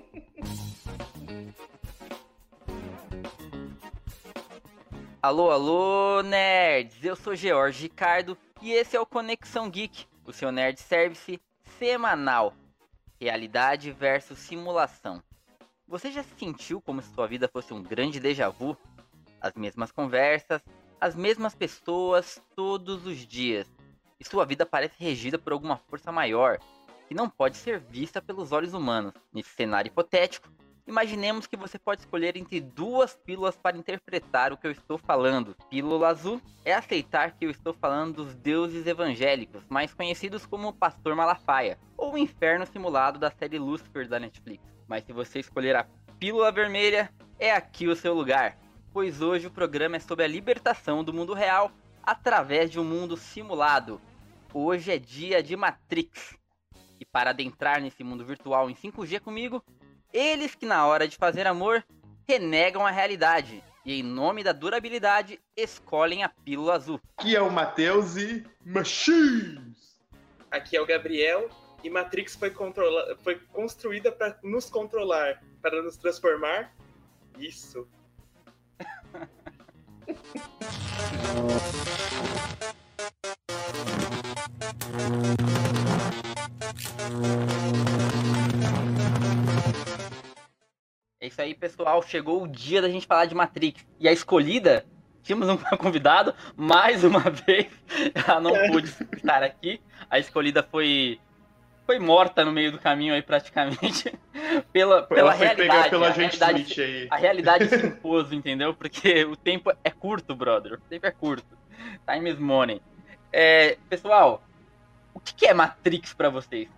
Alô, alô, nerds! Eu sou George Ricardo e esse é o Conexão Geek, o seu nerd service semanal. Realidade versus simulação. Você já se sentiu como se sua vida fosse um grande déjà vu? As mesmas conversas, as mesmas pessoas todos os dias. E sua vida parece regida por alguma força maior, que não pode ser vista pelos olhos humanos. Nesse cenário hipotético, Imaginemos que você pode escolher entre duas pílulas para interpretar o que eu estou falando. Pílula azul é aceitar que eu estou falando dos deuses evangélicos, mais conhecidos como Pastor Malafaia, ou o inferno simulado da série Lucifer da Netflix. Mas se você escolher a pílula vermelha, é aqui o seu lugar, pois hoje o programa é sobre a libertação do mundo real através de um mundo simulado. Hoje é dia de Matrix. Para adentrar nesse mundo virtual em 5G comigo, eles que na hora de fazer amor renegam a realidade e em nome da durabilidade escolhem a pílula azul. Aqui é o Matheus e Machines. Aqui é o Gabriel e Matrix foi, controla... foi construída para nos controlar, para nos transformar. Isso. É isso aí, pessoal. Chegou o dia da gente falar de Matrix. E a escolhida, tínhamos um convidado, mais uma vez, ela não pôde estar aqui. A escolhida foi foi morta no meio do caminho aí praticamente pela, pela realidade. Pela a, realidade aí. a realidade se impôs, entendeu? Porque o tempo é curto, brother. O tempo é curto. Time is money. É, pessoal, o que é Matrix para vocês?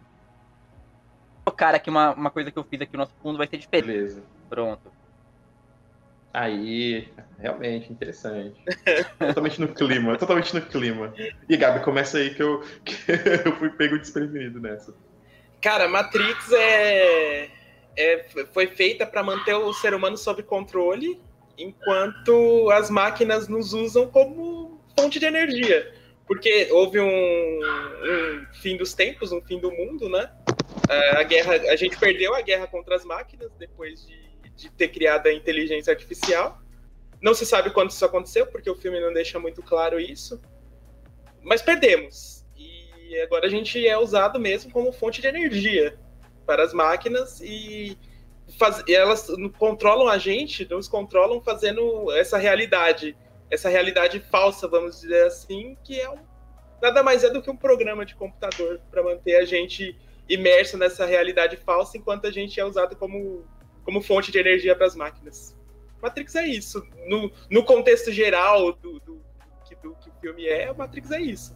colocar aqui uma, uma coisa que eu fiz aqui, o nosso fundo vai ser diferente. Beleza. Pronto. Aí, realmente, interessante. totalmente no clima, totalmente no clima. E Gabi, começa aí que eu, que eu fui pego desprevenido nessa. Cara, Matrix é, é foi feita para manter o ser humano sob controle, enquanto as máquinas nos usam como fonte de energia. Porque houve um, um fim dos tempos, um fim do mundo, né? É, a guerra, a gente perdeu a guerra contra as máquinas depois de, de ter criado a inteligência artificial. Não se sabe quando isso aconteceu, porque o filme não deixa muito claro isso. Mas perdemos. E agora a gente é usado mesmo como fonte de energia para as máquinas e, faz, elas controlam a gente, nos controlam fazendo essa realidade, essa realidade falsa, vamos dizer assim, que é um, nada mais é do que um programa de computador para manter a gente imerso nessa realidade falsa, enquanto a gente é usado como, como fonte de energia para as máquinas. Matrix é isso. No, no contexto geral do, do, que, do que o filme é, Matrix é isso.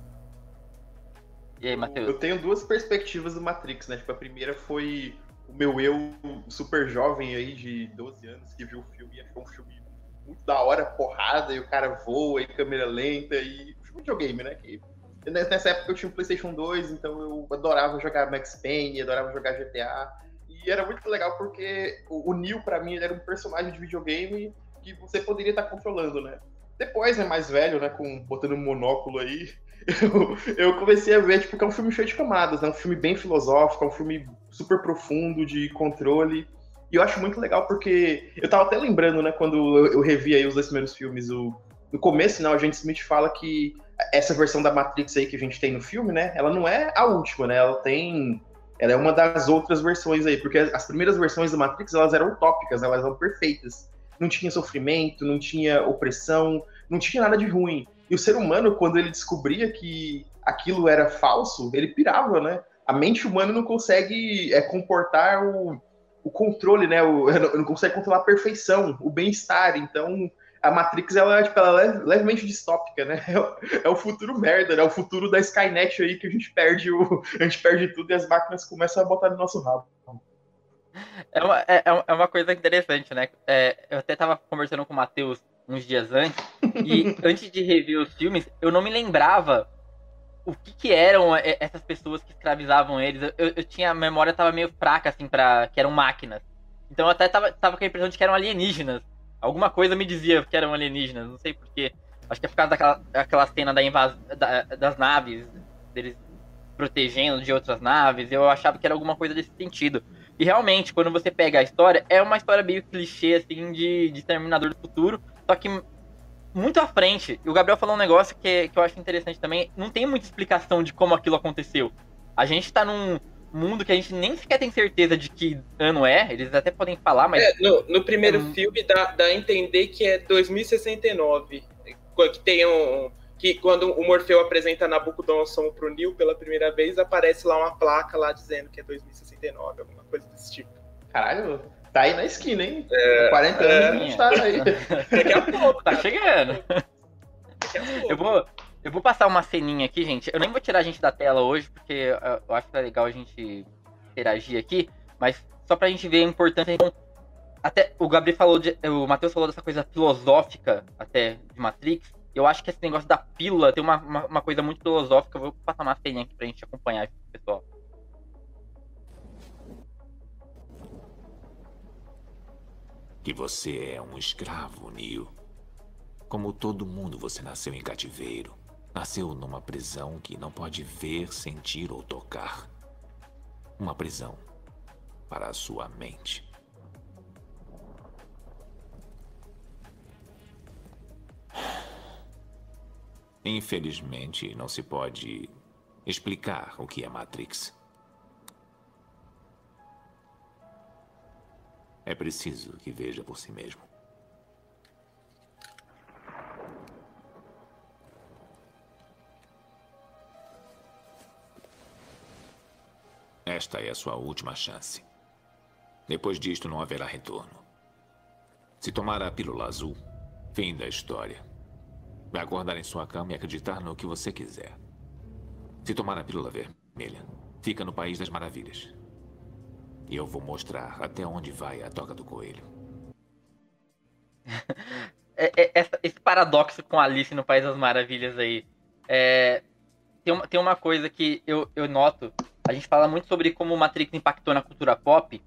E aí, Matheus? Eu tenho duas perspectivas do Matrix, né? Tipo, a primeira foi o meu eu super jovem aí, de 12 anos, que viu o filme e achou um filme muito da hora, porrada, e o cara voa, e câmera lenta, e videogame, né? Que Nessa época eu tinha um PlayStation 2, então eu adorava jogar Max Payne, adorava jogar GTA. E era muito legal porque o, Neo, para mim, era um personagem de videogame que você poderia estar controlando, né? Depois, né, mais velho, né, com, botando um monóculo aí, eu, eu, comecei a ver, tipo, que é um filme cheio de camadas, né? Um filme bem filosófico, é um filme super profundo de controle. E eu acho muito legal porque eu tava até lembrando, né, quando eu, revi aí os dois primeiros filmes, o, no começo, né, o Agente Smith fala que essa versão da Matrix aí que a gente tem no filme, né? Ela não é a última, né? Ela tem. Ela é uma das outras versões aí, porque as primeiras versões da Matrix elas eram utópicas, elas eram perfeitas. Não tinha sofrimento, não tinha opressão, não tinha nada de ruim. E o ser humano, quando ele descobria que aquilo era falso, ele pirava, né? A mente humana não consegue é, comportar o, o controle, né? O, não consegue controlar a perfeição, o bem-estar. Então, a Matrix ela, tipo, ela é levemente distópica, né? É o, é futuro merda, né? É o futuro da Skynet aí que a gente perde o, a gente perde tudo e as máquinas começam a botar no nosso rabo. É uma, é, é, é uma coisa interessante, né? É, eu até tava conversando com o Matheus uns dias antes, e antes de rever os filmes, eu não me lembrava o que, que eram essas pessoas que escravizavam eles. Eu, eu tinha a memória tava meio fraca, assim, para que eram máquinas. Então eu até tava, tava com a impressão de que eram alienígenas. Alguma coisa me dizia que eram alienígenas, não sei porquê. Acho que é por causa daquela, daquela cena da invasão da, das naves, deles protegendo de outras naves. Eu achava que era alguma coisa desse sentido. E realmente, quando você pega a história, é uma história meio clichê, assim, de, de Terminador do Futuro, só que muito à frente. E o Gabriel falou um negócio que, que eu acho interessante também. Não tem muita explicação de como aquilo aconteceu. A gente tá num mundo que a gente nem sequer tem certeza de que ano é. Eles até podem falar, mas. É, no, no, primeiro é... filme dá, dá a entender que é 2069. Que tem um. Que quando o Morfeu apresenta Nabucodonosor pro Neil pela primeira vez, aparece lá uma placa lá dizendo que é 2069, alguma coisa desse tipo. Caralho, tá aí na esquina, hein? É, 40 anos é, a gente tá aí. Daqui a pouco, tá chegando. Eu vou, eu vou passar uma ceninha aqui, gente. Eu nem vou tirar a gente da tela hoje, porque eu acho que é legal a gente interagir aqui, mas só pra gente ver a importância. Então, até o Gabriel falou, de, o Matheus falou dessa coisa filosófica até de Matrix. Eu acho que esse negócio da pílula tem uma, uma, uma coisa muito filosófica. Eu vou passar uma ceninha aqui pra gente acompanhar, pessoal. Que você é um escravo, Neil. Como todo mundo, você nasceu em cativeiro. Nasceu numa prisão que não pode ver, sentir ou tocar. Uma prisão para a sua mente. Infelizmente, não se pode explicar o que é Matrix. É preciso que veja por si mesmo. Esta é a sua última chance. Depois disto, não haverá retorno. Se tomar a pílula azul, fim da história. Vai acordar em sua cama e acreditar no que você quiser. Se tomar a pílula vermelha, fica no País das Maravilhas. E eu vou mostrar até onde vai a toca do coelho. é, é, esse paradoxo com Alice no País das Maravilhas aí. É, tem, uma, tem uma coisa que eu, eu noto a gente fala muito sobre como o Matrix impactou na cultura pop,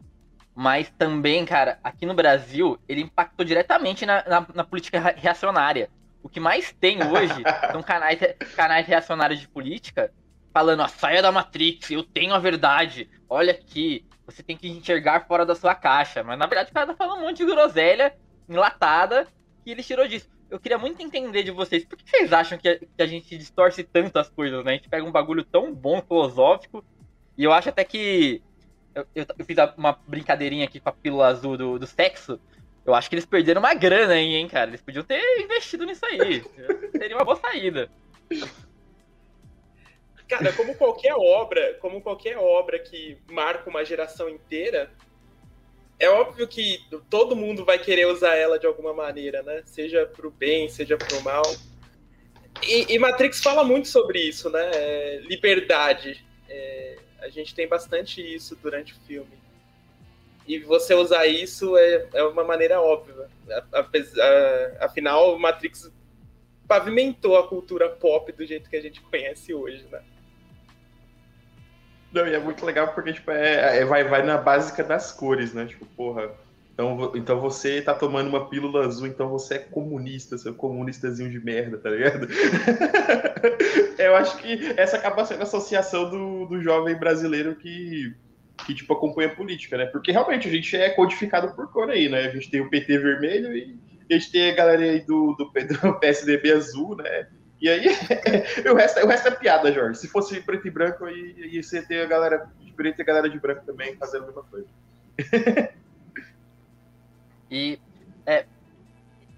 mas também, cara, aqui no Brasil, ele impactou diretamente na, na, na política reacionária. O que mais tem hoje são canais, canais reacionários de política falando, ó, saia da Matrix, eu tenho a verdade, olha aqui, você tem que enxergar fora da sua caixa. Mas na verdade o cara tá falando um monte de groselha enlatada que ele tirou disso. Eu queria muito entender de vocês, por que vocês acham que a, que a gente distorce tanto as coisas, né? A gente pega um bagulho tão bom, filosófico, e eu acho até que. Eu, eu, eu fiz uma brincadeirinha aqui com a pílula azul do, do sexo. Eu acho que eles perderam uma grana aí, hein, cara. Eles podiam ter investido nisso aí. Seria uma boa saída. Cara, como qualquer obra, como qualquer obra que marca uma geração inteira, é óbvio que todo mundo vai querer usar ela de alguma maneira, né? Seja pro bem, seja pro mal. E, e Matrix fala muito sobre isso, né? É, liberdade. É, a gente tem bastante isso durante o filme. E você usar isso é, é uma maneira óbvia. Afinal, Matrix pavimentou a cultura pop do jeito que a gente conhece hoje, né? Não, e é muito legal porque, tipo, é, é, vai, vai na básica das cores, né? Tipo, porra, então, então você tá tomando uma pílula azul, então você é comunista, seu comunistazinho de merda, tá ligado? Eu acho que essa acaba sendo a associação do, do jovem brasileiro que, que, tipo, acompanha a política, né? Porque realmente a gente é codificado por cor aí, né? A gente tem o PT vermelho e a gente tem a galera aí do, do, do PSDB azul, né? E aí, o, resto, o resto é piada, Jorge. Se fosse preto e branco, aí, aí você ter a galera de preto e a galera de branco também fazendo a mesma coisa. E é,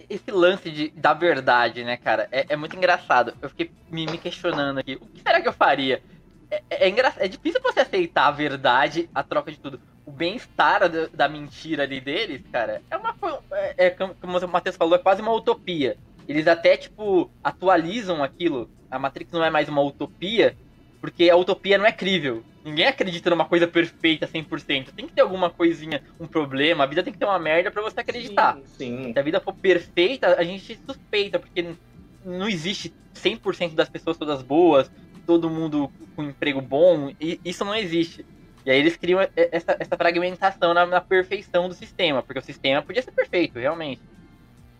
esse lance de, da verdade, né, cara, é, é muito engraçado. Eu fiquei me, me, questionando aqui. O que será que eu faria? É, é, é, é difícil você aceitar a verdade, a troca de tudo. O bem-estar da, da, mentira ali deles, cara, é uma. É, é, como o Matheus falou, é quase uma utopia. Eles até, tipo, atualizam aquilo. A Matrix não é mais uma utopia, porque a utopia não é crível. Ninguém acredita numa coisa perfeita 100%. Tem que ter alguma coisinha, um problema. A vida tem que ter uma merda para você acreditar. Sim, sim. Se a vida for perfeita, a gente suspeita, porque não existe 100% das pessoas todas boas, todo mundo com emprego bom. E isso não existe. E aí eles criam essa, essa fragmentação na, na perfeição do sistema, porque o sistema podia ser perfeito, realmente.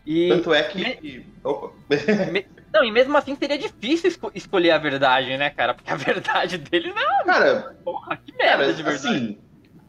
E Tanto é que. Opa. Não, e mesmo assim seria difícil esco escolher a verdade, né, cara? Porque a verdade dele não. Cara. Porra, que merda cara, de verdade. Assim,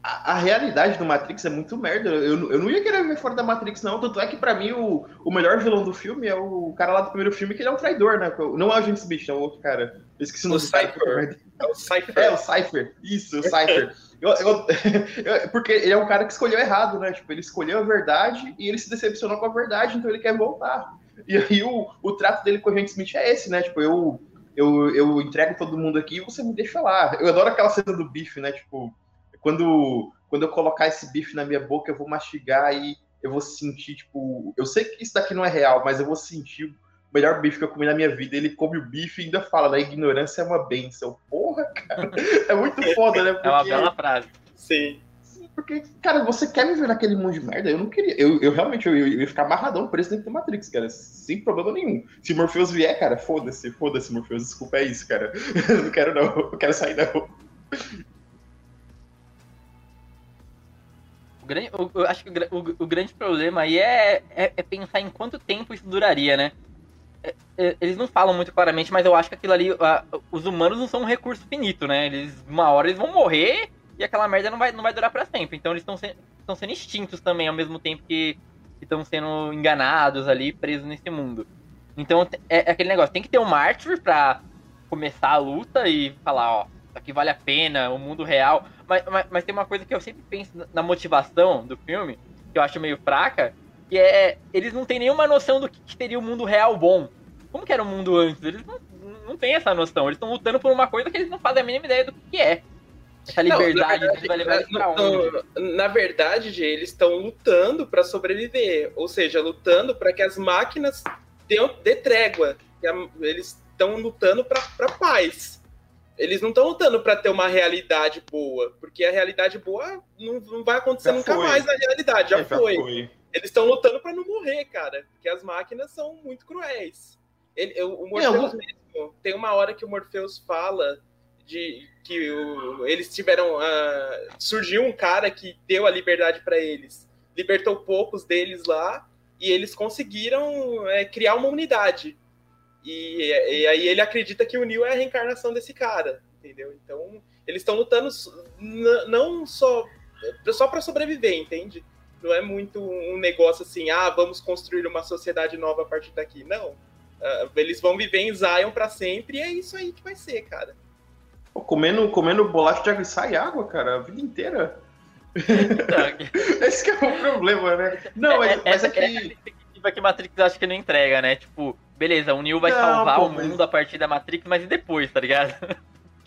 a, a, realidade do Matrix é muito merda. Eu, eu não ia querer ver fora da Matrix, não. Tanto é que, pra mim, o, o melhor vilão do filme é o cara lá do primeiro filme, que ele é um traidor, né? Não é o Agente Smith, é o outro cara. Eu esqueci o nome do Cypher. É o Cypher. É, o Cypher. Isso, o Cypher. Eu, eu, porque ele é um cara que escolheu errado, né? Tipo, ele escolheu a verdade e ele se decepcionou com a verdade, então ele quer voltar. E aí o, o trato dele com o Agente Smith é esse, né? Tipo, eu, eu, eu entrego todo mundo aqui e você me deixa lá. Eu adoro aquela cena do bife, né? Tipo, quando, quando eu colocar esse bife na minha boca, eu vou mastigar e eu vou sentir, tipo, eu sei que isso daqui não é real, mas eu vou sentir melhor bife que eu comi na minha vida. Ele come o bife e ainda fala, na ignorância é uma benção. Porra, cara, é muito foda, né? Porque... É uma bela frase. Sim. Porque, cara, você quer me ver naquele mundo de merda? Eu não queria. Eu, eu realmente eu, eu ia ficar amarradão preso dentro do Matrix, cara. Sem problema nenhum. Se Morpheus vier, cara, foda-se, foda-se, Morpheus. Desculpa, é isso, cara. Eu não quero, não. Eu quero sair, não. O grande, o, eu acho que o, o, o grande problema aí é, é, é, pensar em quanto tempo isso duraria, né? É, é, eles não falam muito claramente, mas eu acho que aquilo ali. Os humanos não são um recurso finito, né? Eles, uma hora eles vão morrer e aquela merda não vai, não vai durar para sempre. Então eles estão se, sendo extintos também, ao mesmo tempo que estão sendo enganados ali, presos nesse mundo. Então é, é, aquele negócio, tem que ter um mártir pra começar a luta e falar, ó, isso aqui vale a pena, o mundo real. Mas, mas, mas, tem uma coisa que eu sempre penso na motivação do filme, que eu acho meio fraca, que é. Eles não têm nenhuma noção do que, seria o mundo real bom. Como que era o mundo antes? Eles não, não têm essa noção. Eles estão lutando por uma coisa que eles não fazem a mínima ideia do que é. Essa liberdade não, verdade, vai levar eles pra onde? Na verdade, eles estão lutando para sobreviver. Ou seja, lutando para que as máquinas tenham, dê trégua. Eles estão lutando para paz. Eles não estão lutando para ter uma realidade boa, porque a realidade boa não, não vai acontecer já nunca foi. mais na realidade, já, é, foi. já foi. Eles estão lutando para não morrer, cara, porque as máquinas são muito cruéis. Ele, o Morpheus mesmo, tem uma hora que o Morpheus fala de que o, eles tiveram. Uh, surgiu um cara que deu a liberdade para eles, libertou poucos deles lá, e eles conseguiram é, criar uma unidade. E, e, aí ele acredita que o Neil é a reencarnação desse cara, entendeu? Então, eles estão lutando não só só para sobreviver, entende? Não é muito um negócio assim, ah, vamos construir uma sociedade nova a partir daqui. Não. Uh, eles vão viver em Zion para sempre e é isso aí que vai ser, cara. Pô, comendo, comendo bolacha de água e sai água, cara, a vida inteira. Esse que é o problema, né? Não, mas, é, mas é, é que. É que Matrix acho que não entrega, né? Tipo, beleza, o Neo vai não, salvar pô, o mundo mas... a partir da Matrix, mas e depois, tá ligado?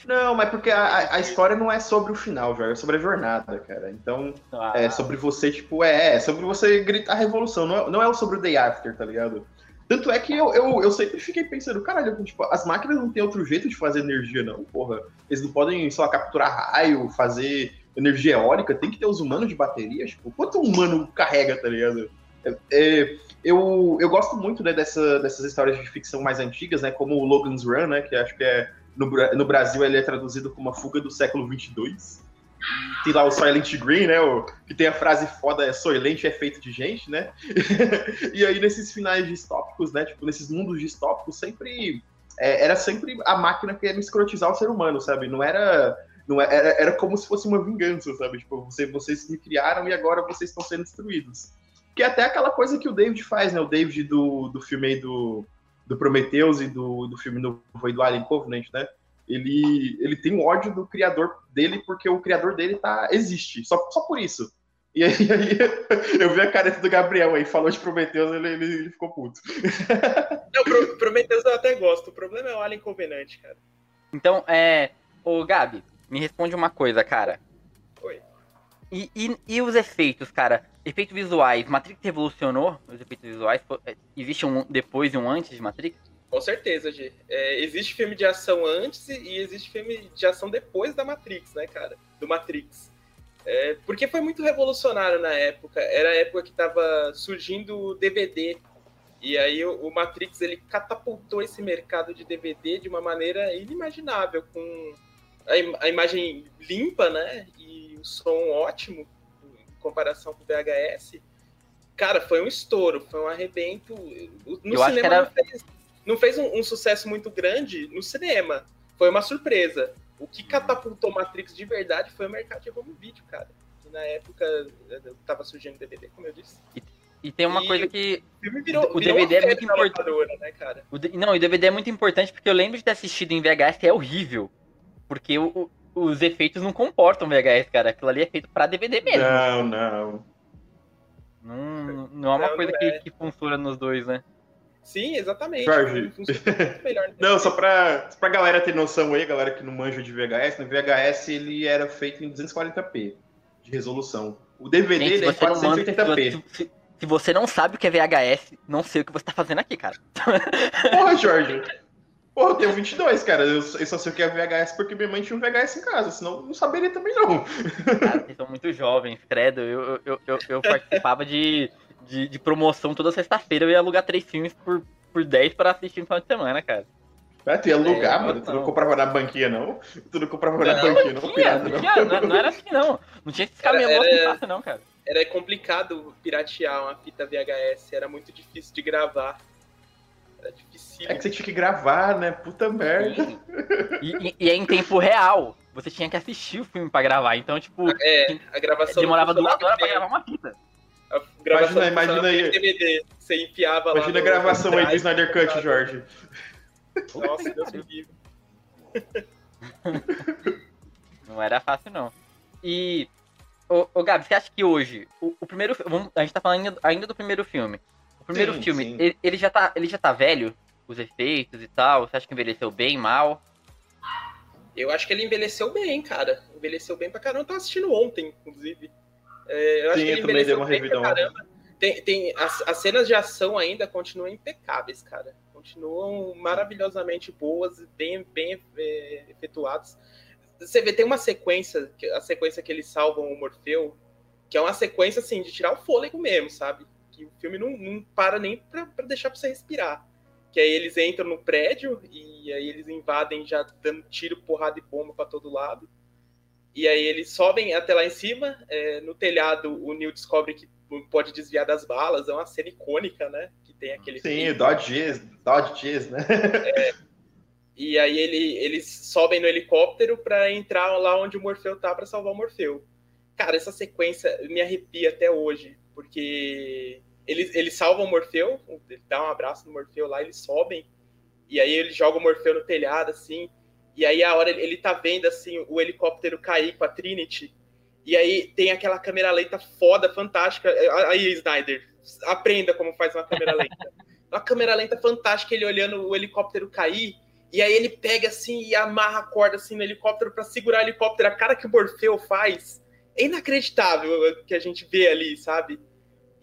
Não, mas porque a, a história não é sobre o final, velho, é sobre a jornada, cara. Então, ah. é sobre você, tipo, é, é sobre você gritar revolução, não é, não é sobre o day after, tá ligado? Tanto é que eu, eu, eu sempre fiquei pensando, caralho, tipo, as máquinas não tem outro jeito de fazer energia, não, porra. Eles não podem, só capturar raio, fazer energia eólica, tem que ter os humanos de bateria, tipo, quanto um humano carrega, tá ligado? É, é, eu, eu gosto muito né, dessa, dessas histórias de ficção mais antigas, né, como o Logan's Run, né, que acho que é no, no Brasil ele é traduzido como a fuga do século 22. Tem lá o Silent Green, né, o, que tem a frase foda, é Soylent é feito de gente, né? e aí nesses finais distópicos, né, tipo, nesses mundos distópicos, sempre é, era sempre a máquina que ia escrotizar o ser humano, sabe? Não era não é, era, era como se fosse uma vingança, sabe? Tipo, você, vocês me criaram e agora vocês estão sendo destruídos. Que é até aquela coisa que o David faz, né? O David do, do filme aí do, do Prometheus e do, do filme novo aí do Alien Covenant, né? Ele, ele tem um ódio do criador dele porque o criador dele tá, existe, só, só por isso. E aí, aí, eu vi a careta do Gabriel aí, falou de Prometheus, ele, ele, ele ficou puto. Não, Prometheus eu até gosto, o problema é o Alien Covenant, cara. Então, é. Ô, Gabi, me responde uma coisa, cara. Oi. E, e, e, os efeitos, cara? Efeitos visuais. Matrix revolucionou os efeitos visuais? É, existe um depois e um antes de Matrix? Com certeza, G. É, existe filme de ação antes e existe filme de ação depois da Matrix, né, cara? Do Matrix. É, porque foi muito revolucionário na época. Era a época que estava surgindo o DVD. E aí o, o, Matrix ele catapultou esse mercado de DVD de uma maneira inimaginável, com a, im a imagem limpa, né? E o som ótimo comparação com o VHS. Cara, foi um estouro, foi um arrebento. No Eu cinema era... não fez, não fez um, um, sucesso muito grande no cinema. Foi uma surpresa. O que catapultou Matrix de verdade foi o mercado de home video, cara. na época tava surgindo DVD, como eu disse. E, e tem uma E coisa que. O virou, O virou DVD é muito importante. né, cara? O Não, e o DVD é muito importante porque eu lembro de ter assistido em VHS e é horrível. Porque o- os efeitos não comportam VHS, cara. Aquilo ali é feito pra DVD mesmo. Não, não. Não, não é uma Não, coisa não que, é. que funciona nos dois, né? Sim, exatamente. Jorge. Melhor. Não, só pra, só pra galera ter noção aí, galera que não manja de VHS, no VHS ele era feito em 240p de resolução. O DVD Gente, ele é em você não manda, 480p. se, se- se você não sabe o que é VHS, não sei o que você tá fazendo aqui, cara. Porra, Jorge. Porra, eu tenho 22, cara. Eu, eu só sei o que é VHS porque minha mãe tinha um VHS em casa, senão eu não saberia também não. Cara, vocês são muito jovens, credo. Eu, eu, eu, eu participava de, de, de promoção toda sexta-feira. Eu ia alugar três filmes por, por 10 para assistir no final de semana, cara. Ah, tu ia alugar, É, mano. Tu não comprava na banquinha, não? Tu não comprava na banquinha, não, Tinha, pirata, não, tinha, não, não era assim, não. Não tinha esses camelô Era- assim era- fácil, não, cara. Era complicado piratear uma fita VHS, era muito difícil de gravar. Era difícil. É que você tinha que gravar, né? Puta merda. E, e- e é em tempo real. Você tinha que assistir o filme pra gravar. Então, tipo, É, a gravação demorava duas horas pra gravar uma fita. A gravação Imagina- imagina aí. DVD. Você enfiava lá. Imagina a gravação aí do Snyder Cut, Jorge. Nossa, Deus me livre. Não era fácil, não. E. Ô, ô Gabi, você acha que hoje. O, o primeiro. vamos- a gente tá falando ainda, ainda do primeiro filme. O primeiro Sim, filme, sim. Ele, ele já tá, ele já tá velho? Os efeitos e tal? Você acha que envelheceu bem, mal? Eu acho que ele envelheceu bem, cara. Envelheceu bem pra caramba. Eu tava assistindo ontem, inclusive. É, eu acho Sim, que eu ele envelheceu uma bem revidão pra caramba. Tem, tem, as, as cenas de ação ainda continuam impecáveis, cara. Continuam maravilhosamente boas, bem, bem é, efetuadas. Você vê, tem uma sequência, que- a sequência que eles salvam o Morfeu, que é uma sequência, assim, de tirar o fôlego mesmo, sabe? Que o filme não, não para nem pra, pra deixar pra você respirar. Que aí eles entram no prédio e aí eles invadem já dando tiro, porrada e bomba pra todo lado. E aí eles sobem até lá em cima. é, no telhado, o Neil descobre que pode desviar das balas. É uma cena icônica, né? Que tem aquele Sim. Dodge Dodge né? E aí ele- eles sobem no helicóptero pra entrar lá onde o Morfeu tá pra salvar o Morfeu. Cara, essa sequência me arrepia até hoje, porque eles, eles salvam o Morfeu, ele dá um abraço no Morfeu lá, eles sobem, e aí ele joga o Morfeu no telhado, assim, e aí a hora ele, tá vendo, assim, o helicóptero cair com a Trinity, e aí tem aquela câmera lenta foda, fantástica. Aí, Snyder, aprenda como faz uma câmera lenta. Uma câmera lenta fantástica, ele olhando o helicóptero cair, e aí ele pega assim e amarra a corda assim no helicóptero pra segurar o helicóptero. A cara que o Morfeu faz é inacreditável o que a gente vê ali, sabe?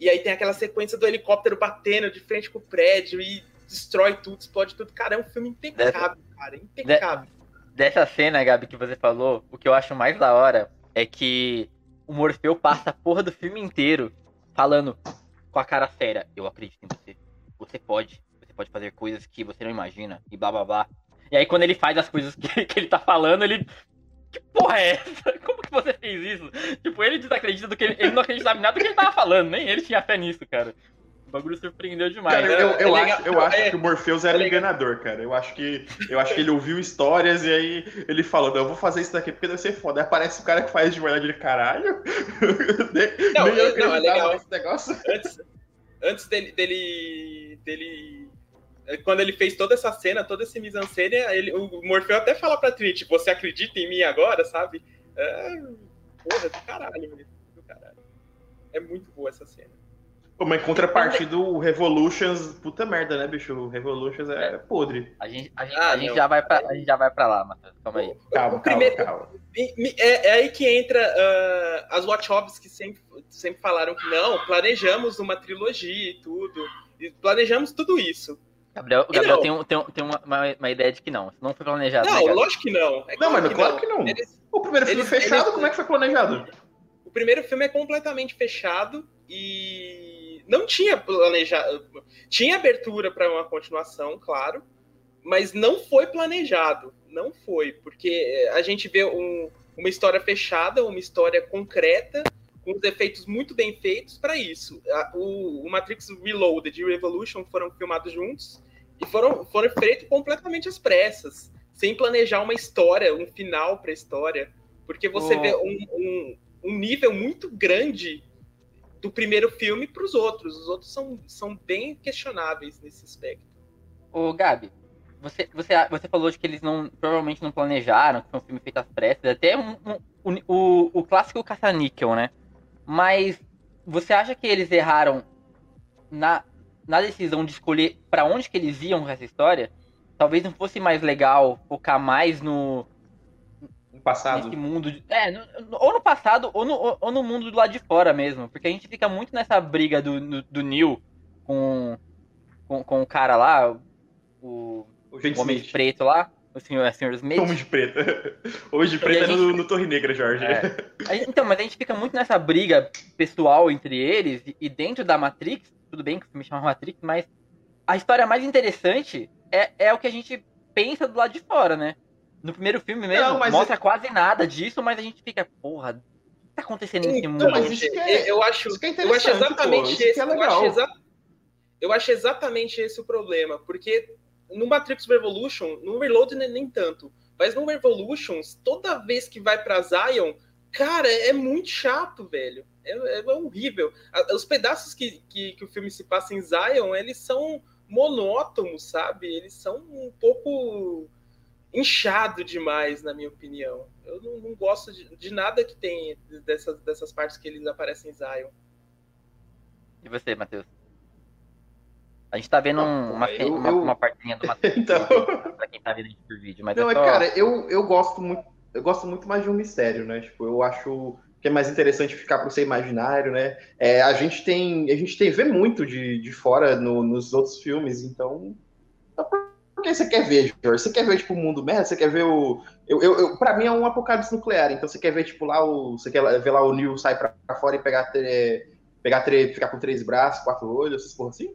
E aí tem aquela sequência do helicóptero batendo de frente com o prédio e destrói tudo, explode tudo. Cara, é um filme impecável, cara. Impecável. Dessa cena, Gabi, que você falou, o que eu acho mais da hora é que o Morfeu passa a porra do filme inteiro falando com a cara séria: Eu acredito em você. Você pode. Você pode fazer coisas que você não imagina. E blá blá blá. E aí, quando ele faz as coisas que, que ele tá falando, ele. Que porra é essa? Como que você fez isso? Tipo, ele desacredita do que ele. Ele não acreditava em nada do que ele tava falando, nem ele tinha fé nisso, cara. O bagulho surpreendeu demais. Cara, eu, eu é acho, eu acho É- que o Morpheus era é um enganador, cara. Eu acho que eu acho que ele ouviu histórias e aí ele falou, não, eu vou fazer isso daqui porque deve ser foda. Aí aparece o cara que faz de verdade de caralho. nem, Não, nem eu é- não, é legal. nesse negócio. antes, antes dele, dele, dele- Quando ele fez toda essa cena, toda essa mise-en-scène, ele- o Morfeu até fala pra Trinity, você acredita em mim agora, sabe? É, porra, do caralho, mesmo, do caralho. É muito boa essa cena. Pô, mas em contrapartida, o Revolutions, puta merda, né, bicho? O Revolutions é podre. A gente, a gente, Ah, a gente já vai pra, a gente já vai pra lá, Matheus. Calma aí. Calma, O primeiro- calma, É, é aí que entra ah, as Watchovs que sempre, sempre falaram que não, planejamos uma trilogia e tudo. E planejamos tudo isso. Gabriel, o Gabriel não. tem, um- tem, um- tem uma, uma, uma ideia de que não. Não foi planejado. né, Não, Gabi? lógico que não. É Não, mano, claro que não. Eles- O primeiro filme Eles- fechado, eles- como é que foi planejado? O primeiro filme é completamente fechado e não tinha planejado. Tinha abertura para uma continuação, claro, mas não foi planejado. Não foi, porque a gente vê um- uma história fechada, uma história concreta, com os efeitos muito bem feitos para isso. O, o Matrix Reloaded e Revolution foram filmados juntos e foram, foram feitos completamente às pressas, sem planejar uma história, um final para a história. Porque você Oh. vê um, um- um nível muito grande do primeiro filme para os outros. Os outros são, são bem questionáveis nesse aspecto. Ô, Gabi, você, você, você falou de que eles não provavelmente não planejaram, que foi um filme feito às pressas, até um, um, o, o clássico caça-níquel, né? Mas você acha que eles erraram na, na decisão de escolher para onde que eles iam com essa história? Talvez não fosse mais legal focar mais no, no passado. Nesse mundo. De, é, no, ou no passado, ou no, ou no mundo do lado de fora mesmo. Porque a gente fica muito nessa briga do, do, do Neil com, com, com, o cara lá, o, o, o Homem Preto lá. O senhor, o senhor Smith. Homem de Preto. Homem de Preto é gente... no, no, Torre Negra, Jorge. É. Então, mas a gente fica muito nessa briga pessoal entre eles e dentro da Matrix. Tudo bem que o filme chama Matrix, mas a história mais interessante é, é o que a gente pensa do lado de fora, né? No primeiro filme mesmo, não, mostra é... quase nada disso, mas a gente fica, porra, o que tá acontecendo nesse mundo? Mas isso que é, eu acho, isso que é eu acho exatamente pô, esse. É eu, acho exa... eu acho exatamente esse o problema, porque no Matrix Revolution, no Reload nem, tanto, mas no Revolutions, toda vez que vai pra Zion, cara, é muito chato, velho. É, é horrível. Os pedaços que, que, que o filme se passa em Zion, eles são monótonos, sabe? Eles são um pouco inchado demais, na minha opinião. Eu não, não gosto de, de, nada que tem dessas, dessas partes que eles aparecem em Zion. E você, Matheus? A gente tá vendo um, uma, eu, uma, eu... uma partinha do Matheus então... pra quem tá vendo por vídeo, mas não, é só... cara, eu, eu gosto muito eu gosto muito mais de um mistério, né? Tipo, eu acho que é mais interessante ficar para ser imaginário, né? É, a gente tem a gente tem vê muito de, de fora no, nos outros filmes, então por que você quer ver, Jorge? Você quer ver, tipo, o mundo merda? Você quer ver o. Eu, eu, eu, pra mim é um apocalipse nuclear, então você quer ver, tipo, lá o. Você quer ver lá o Neil sair pra, pra fora e pegar. Tre... pegar tre... ficar com três braços, quatro olhos, essas porra assim?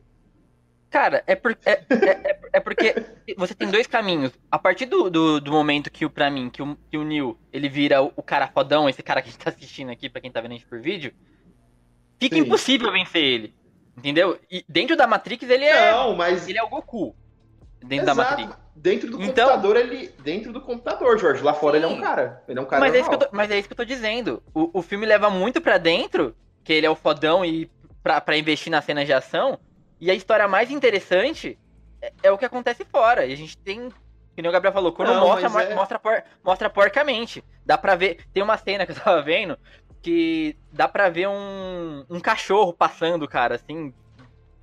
Cara, é, por, é, é, é, é, porque você tem dois caminhos. A partir do, do, do momento que, pra mim, que o, que o Neil ele vira o, o, cara fodão, esse cara que a gente tá assistindo aqui, pra quem tá vendo a gente por vídeo, fica Sim. impossível vencer ele. Entendeu? E dentro da Matrix ele é. Não, mas. Ele é o Goku dentro Exato. da Matrix. Dentro do então, computador, ele. Dentro do computador, Jorge. Lá fora sim. ele é um cara. Ele é um cara. Mas, é isso, que eu tô, mas é isso que eu tô dizendo. O, o filme leva muito pra dentro, que ele é o fodão e pra, pra investir nas cenas de ação. E a história mais interessante é, é o que acontece fora. E a gente tem. Que nem o Gabriel falou, quando Não, mostra, é... mostra, por, mostra porcamente. Dá pra ver. Tem uma cena que eu tava vendo que dá pra ver um, um cachorro passando, cara, assim.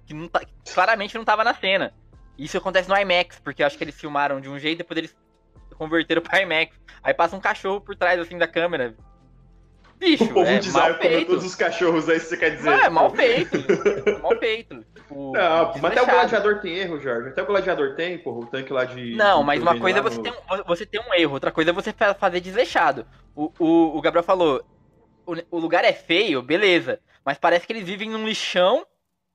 Que não tá, claramente não tava na cena. Isso acontece no IMAX, porque eu acho que eles filmaram de um jeito e depois eles converteram para IMAX. Aí passa um cachorro por trás, assim, da câmera. Bicho, o povo é mal feito. todos os cachorros, é isso que você quer dizer. Não, é mal feito. mal feito. Tipo, não, mas até o gladiador tem erro, Jorge. Até o gladiador tem, porra, o tanque lá de. Não, mas uma coisa é você, no... ter um, você ter um erro, outra coisa é você fazer desleixado. O, o, o Gabriel falou: o, o lugar é feio, beleza. Mas parece que eles vivem num lixão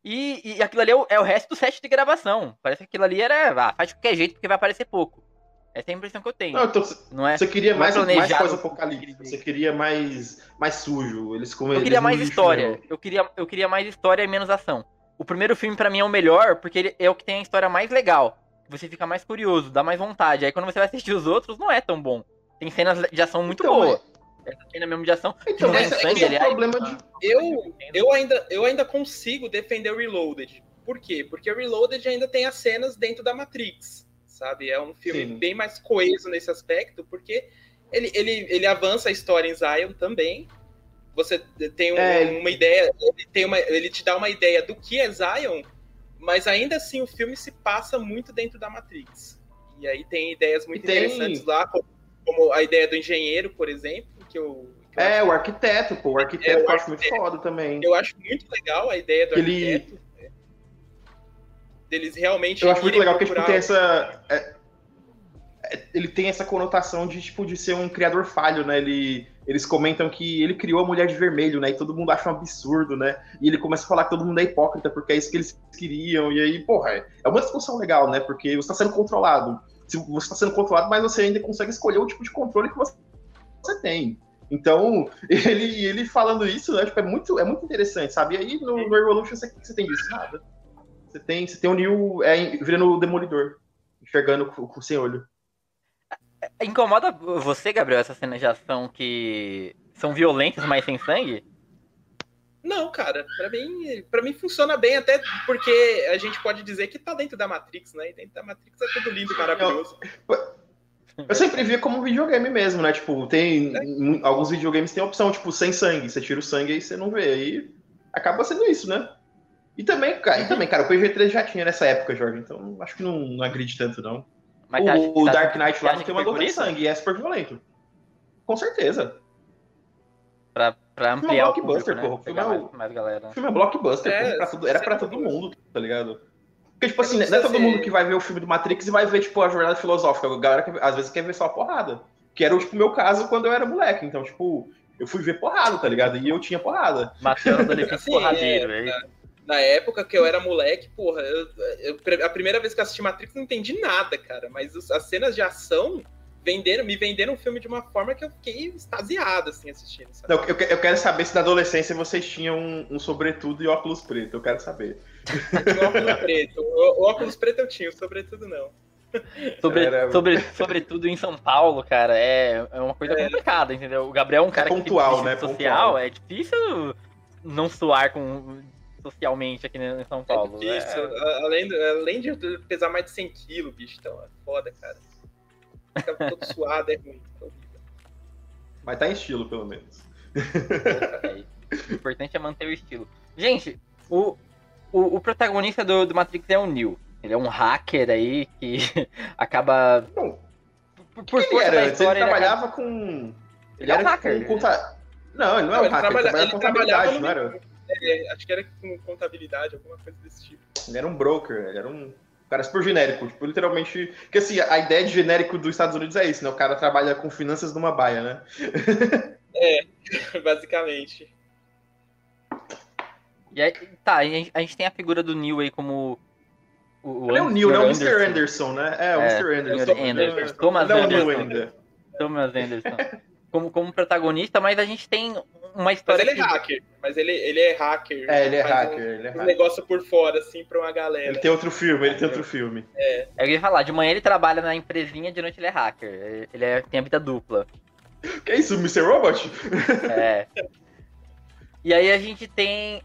e, e aquilo ali é o, é o, resto do set de gravação. Parece que aquilo ali era. Ah, faz de qualquer jeito porque vai aparecer pouco. Essa é a impressão que eu tenho. Não, então, não é, você queria mais, é mais coisa apocalíptica. Você queria mais, mais sujo. Eles como Eu queria mais história. Eu queria, eu queria mais história e menos ação. O primeiro filme para mim é o melhor porque ele é o que tem a história mais legal. Você fica mais curioso, dá mais vontade. Aí quando você vai assistir os outros, não é tão bom. Tem cenas de ação muito então, boas. É... Essa cena mesmo de ação. Então, sangue, esse é o problema de eu, eu, ainda, eu ainda consigo defender o Reloaded. Por quê? Porque o Reloaded ainda tem as cenas dentro da Matrix, sabe? É um filme Sim. bem mais coeso nesse aspecto, porque ele, ele, ele avança a história em Zion também. Você tem um, é. uma ideia, ele, tem uma, ele te dá uma ideia do que é Zion, mas ainda assim o filme se passa muito dentro da Matrix. E aí tem ideias muito tem... interessantes lá, como, como a ideia do engenheiro, por exemplo, que eu é, o arquiteto, pô. O arquiteto é, o eu acho muito foda também. Eu acho muito legal a ideia do Ele... arquiteto. Deles realmente. Eu acho muito legal porque tipo, tem essa. É, é, ele tem essa conotação de, tipo, de ser um criador falho, né? Ele, eles comentam que ele criou a mulher de vermelho, né? E todo mundo acha um absurdo, né? E ele começa a falar que todo mundo é hipócrita porque é isso que eles queriam. E aí, porra, é uma discussão legal, né? Porque você está sendo controlado. Você está sendo controlado, mas você ainda consegue escolher o tipo de controle que você tem. Então, ele, ele falando isso, né, tipo, é, muito, é muito interessante, sabe? E aí no, no Revolution você, você tem isso? Nada. Você tem, você tem o Neil é, virando o Demolidor, enxergando com, com sem olho. Incomoda você, Gabriel, essa cena de ação que são violentas, mas sem sangue? Não, cara, pra mim, pra mim funciona bem, até porque a gente pode dizer que tá dentro da Matrix, né? E dentro da Matrix é tudo lindo, maravilhoso. Eu sempre via como videogame mesmo, né? Tipo, tem. É. Alguns videogames tem a opção, tipo, sem sangue. Você tira o sangue aí você não vê. Aí acaba sendo isso, né? E também, cara, e também, cara, o PG-3 já tinha nessa época, Jorge, então acho que não, não agride tanto, não. Mas o, o tá, Dark Knight lá não tem uma gota de sangue e é super violento. Com certeza. Pra, pra ampliar o blockbuster, público, né? porra. O filme, é, mais, mais galera. O filme é blockbuster, é, pra tudo, era pra todo mundo, tá ligado? Porque, tipo assim, não é todo mundo que vai ver o filme do Matrix e vai ver, tipo, a jornada filosófica. A galera que, às vezes quer ver só a porrada. Que era, tipo, o meu caso quando eu era moleque. Então, tipo, eu fui ver porrada, tá ligado? E eu tinha porrada. Matheus adolescente assim, porradeiro, é, na, época que eu era moleque, porra, eu, eu, a primeira vez que eu assisti Matrix não entendi nada, cara. Mas as cenas de ação venderam, me venderam um filme de uma forma que eu fiquei extasiado, assim, assistindo. Não, eu, eu, quero saber se na adolescência vocês tinham um, um sobretudo e óculos preto. Eu quero saber. o óculos preto. O, o, óculos preto eu tinha, o sobretudo não. Sobre, Era... sobre, sobretudo em São Paulo, cara, é, é uma coisa é. complicada, entendeu? O Gabriel é um cara é pontual, que tem né? social, pontual. é difícil não suar com socialmente aqui em São Paulo. É difícil, é... além, além de pesar mais de 100 quilos, bicho, então é foda, cara fica todo suado, é ruim. Mas tá em estilo, pelo menos. o importante é manter o estilo. Gente, o, o, o protagonista do, do Matrix é o Neo. Ele é um hacker aí que acaba. Bom, por, por ele era? História, ele trabalhava ele com. Ele, era um hacker. Com conta... Não, ele não é um hacker, trabalha... ele trabalhava com não era? É, acho que era com contabilidade, alguma coisa desse tipo. Ele era um broker, ele era um cara super genérico, tipo, literalmente. Porque assim, a ideia de genérico dos Estados Unidos é isso, né? O cara trabalha com finanças numa baia, né? é, basicamente. E aí, tá, a gente, a gente tem a figura do Neil aí como. O, é o Neil, não é o Mr. Anderson, né? É, o é, Mr. Anderson. Anderson. Thomas Anderson. Thomas Anderson. Como, como protagonista, mas a gente tem uma história. Mas ele é hacker. Mas ele, ele é hacker. É, ele é hacker. Um, ele é um negócio por fora, assim, pra uma galera. Ele tem outro filme, ele tem outro filme. É. é eu ia falar, de manhã ele trabalha na empresinha, de noite ele é hacker. Ele é, tem a vida dupla. Que é isso, Mr. Robot? É. E aí a gente tem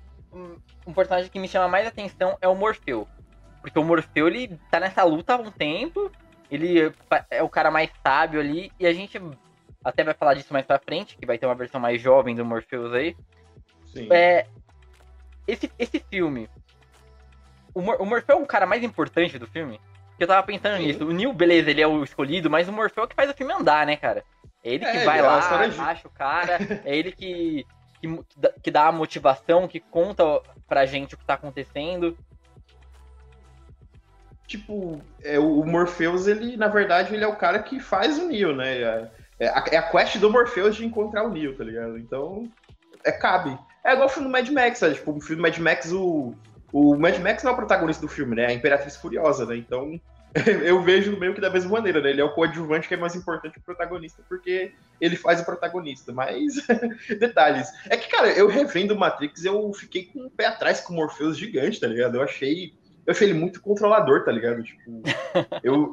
um personagem que me chama mais atenção é o Morfeu. Porque o Morfeu, ele tá nessa luta há um tempo, ele é o cara mais sábio ali, e a gente até vai falar disso mais pra frente, que vai ter uma versão mais jovem do Morpheus aí. Sim. É, esse, esse filme. O, Mor o Morpheus é um cara mais importante do filme. Que eu tava pensando Sim. nisso. O Neil, beleza, ele é o escolhido, mas o Morpheus é que faz o filme andar, né, cara? É ele que é, vai lá, acha o cara, é ele que, que, que dá a motivação, que conta pra gente o que tá acontecendo tipo, é, o Morpheus, ele, na verdade, ele é o cara que faz o Neo, né? É, é a, é a quest do Morpheus de encontrar o Neo, tá ligado? Então, é, cabe. É igual o filme do Mad Max, sabe? Tipo, o filme do Mad Max, o, o Mad Max não é o protagonista do filme, né? É a Imperatriz Furiosa, né? Então, eu vejo meio que da mesma maneira, né? Ele é o coadjuvante que é mais importante que o protagonista, porque ele faz o protagonista. Mas, detalhes. É que, cara, eu revendo Matrix, eu fiquei com um pé atrás com o Morpheus gigante, tá ligado? Eu achei. Eu achei ele muito controlador, tá ligado? Tipo, eu.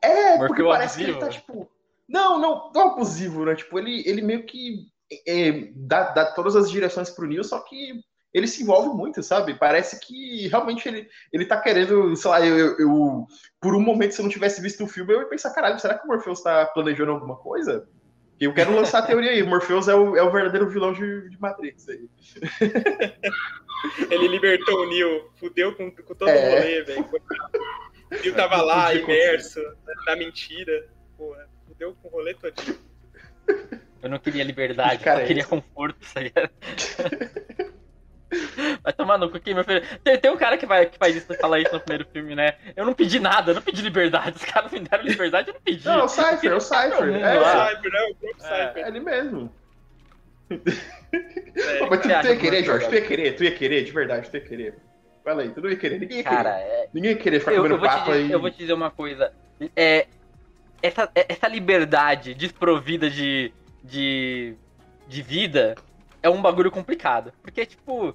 É, porque parece que ele tá, tipo. Não, não, não é abusivo, né? Tipo, ele, ele meio que é, dá, dá todas as direções pro Neil, só que ele se envolve muito, sabe? Parece que realmente ele, ele tá querendo, sei lá, eu, eu, eu, por um momento, se eu não tivesse visto o filme, eu ia pensar, caralho, será que o Morpheus tá planejando alguma coisa? Eu quero lançar a teoria aí, Morpheus é o, é o verdadeiro vilão de, de Matrix aí. ele libertou o Neo, fudeu com, com todo é. o rolê, velho. O Neo tava lá, imerso, na mentira. Porra fudeu com o rolê todinho. Eu não queria liberdade, eu queria conforto, tá ligado? Vai tomar no cu aqui, meu filho. Tem, tem, um cara que, vai, que faz isso, fala isso no primeiro filme, né? Eu não pedi nada, eu não pedi liberdade. Os caras me deram liberdade, eu não pedi. Não, é o Cypher, é o Cypher. É, o Cypher, né? O próprio é. Cypher. É ele mesmo. É, mas tu, tu ia querer, Jorge, tu ia querer, tu ia querer, de verdade, tu ia querer. Fala aí, tu não ia querer, ninguém ia querer. Cara, é... Ninguém ia querer ficar eu, comendo eu papo dizer, aí. Eu vou te dizer uma coisa. É, essa, essa liberdade desprovida de, de, de vida é um bagulho complicado. Porque, tipo,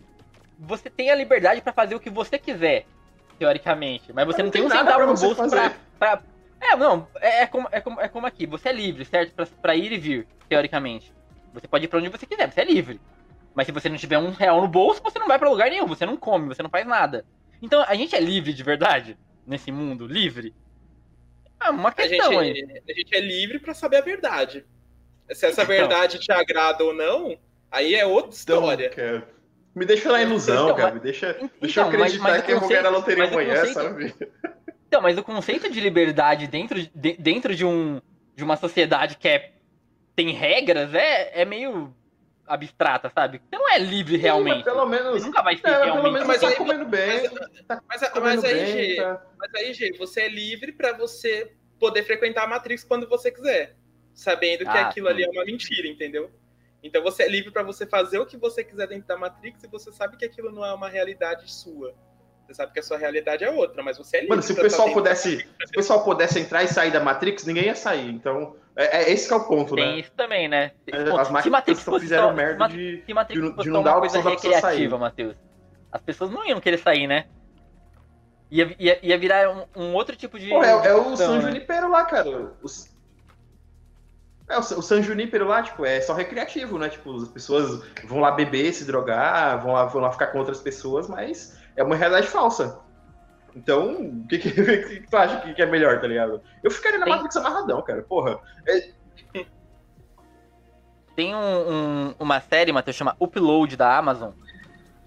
você tem a liberdade para fazer o que você quiser, teoricamente. Mas você não, não tem um centavo no bolso pra, pra, É, não, é, é, como, é, como, é como aqui. Você é livre, certo? Pra, pra ir e vir, teoricamente. Você pode ir pra onde você quiser, você é livre. Mas se você não tiver um real no bolso, você não vai para lugar nenhum, você não come, você não faz nada. Então a gente é livre de verdade nesse mundo livre? É uma questão a gente, a gente é livre para saber a verdade. Se essa então, verdade te agrada ou não, aí é outra então, história. Então, me deixa na ilusão, então, cara. Me deixa, então, deixa eu acreditar mas, mas que eu vou ganhar na loteria amanhã, conceito, sabe? Então, mas o conceito de liberdade dentro de, dentro de, um, de uma sociedade que é, tem regras é, é meio abstrata, sabe? Você não é livre Sim, realmente. pelo menos. Você nunca vai ser é, realmente. Pelo menos mas tá comendo bem. Mas, tá mas, comendo mas aí, bem, G, tá... mas aí, G, você é livre para você poder frequentar a Matrix quando você quiser, sabendo que ah, aquilo sim. ali é uma mentira, entendeu? Então você é livre para você fazer o que você quiser dentro da Matrix e você sabe que aquilo não é uma realidade sua. Você sabe que a sua realidade é outra, mas você é livre. Mano, se o pessoal pudesse, se o pessoal pudesse entrar e sair da Matrix, ninguém ia sair. Então, é, é esse é o ponto, Tem né? Tem isso também, né? As Matrix, Matrix fizeram só, merda de, se Matrix de, de não dar a opção da pessoa sair. Matheus. As pessoas não iam querer sair, né? Ia, ia, ia virar um, um outro tipo de. Pô, é, é o San né? Junipero lá, cara. Os... É, o, o San Junipero lá, tipo, é só recreativo, né? Tipo, as pessoas vão lá beber, se drogar, vão lá, vão lá ficar com outras pessoas, mas é uma realidade falsa. Então, o que, que, que, tu acha que, que, é melhor, tá ligado? Eu ficaria na Tem... Matrix amarradão, cara. Porra. É... Tem um, um, uma série, Matheus, chama Upload da Amazon,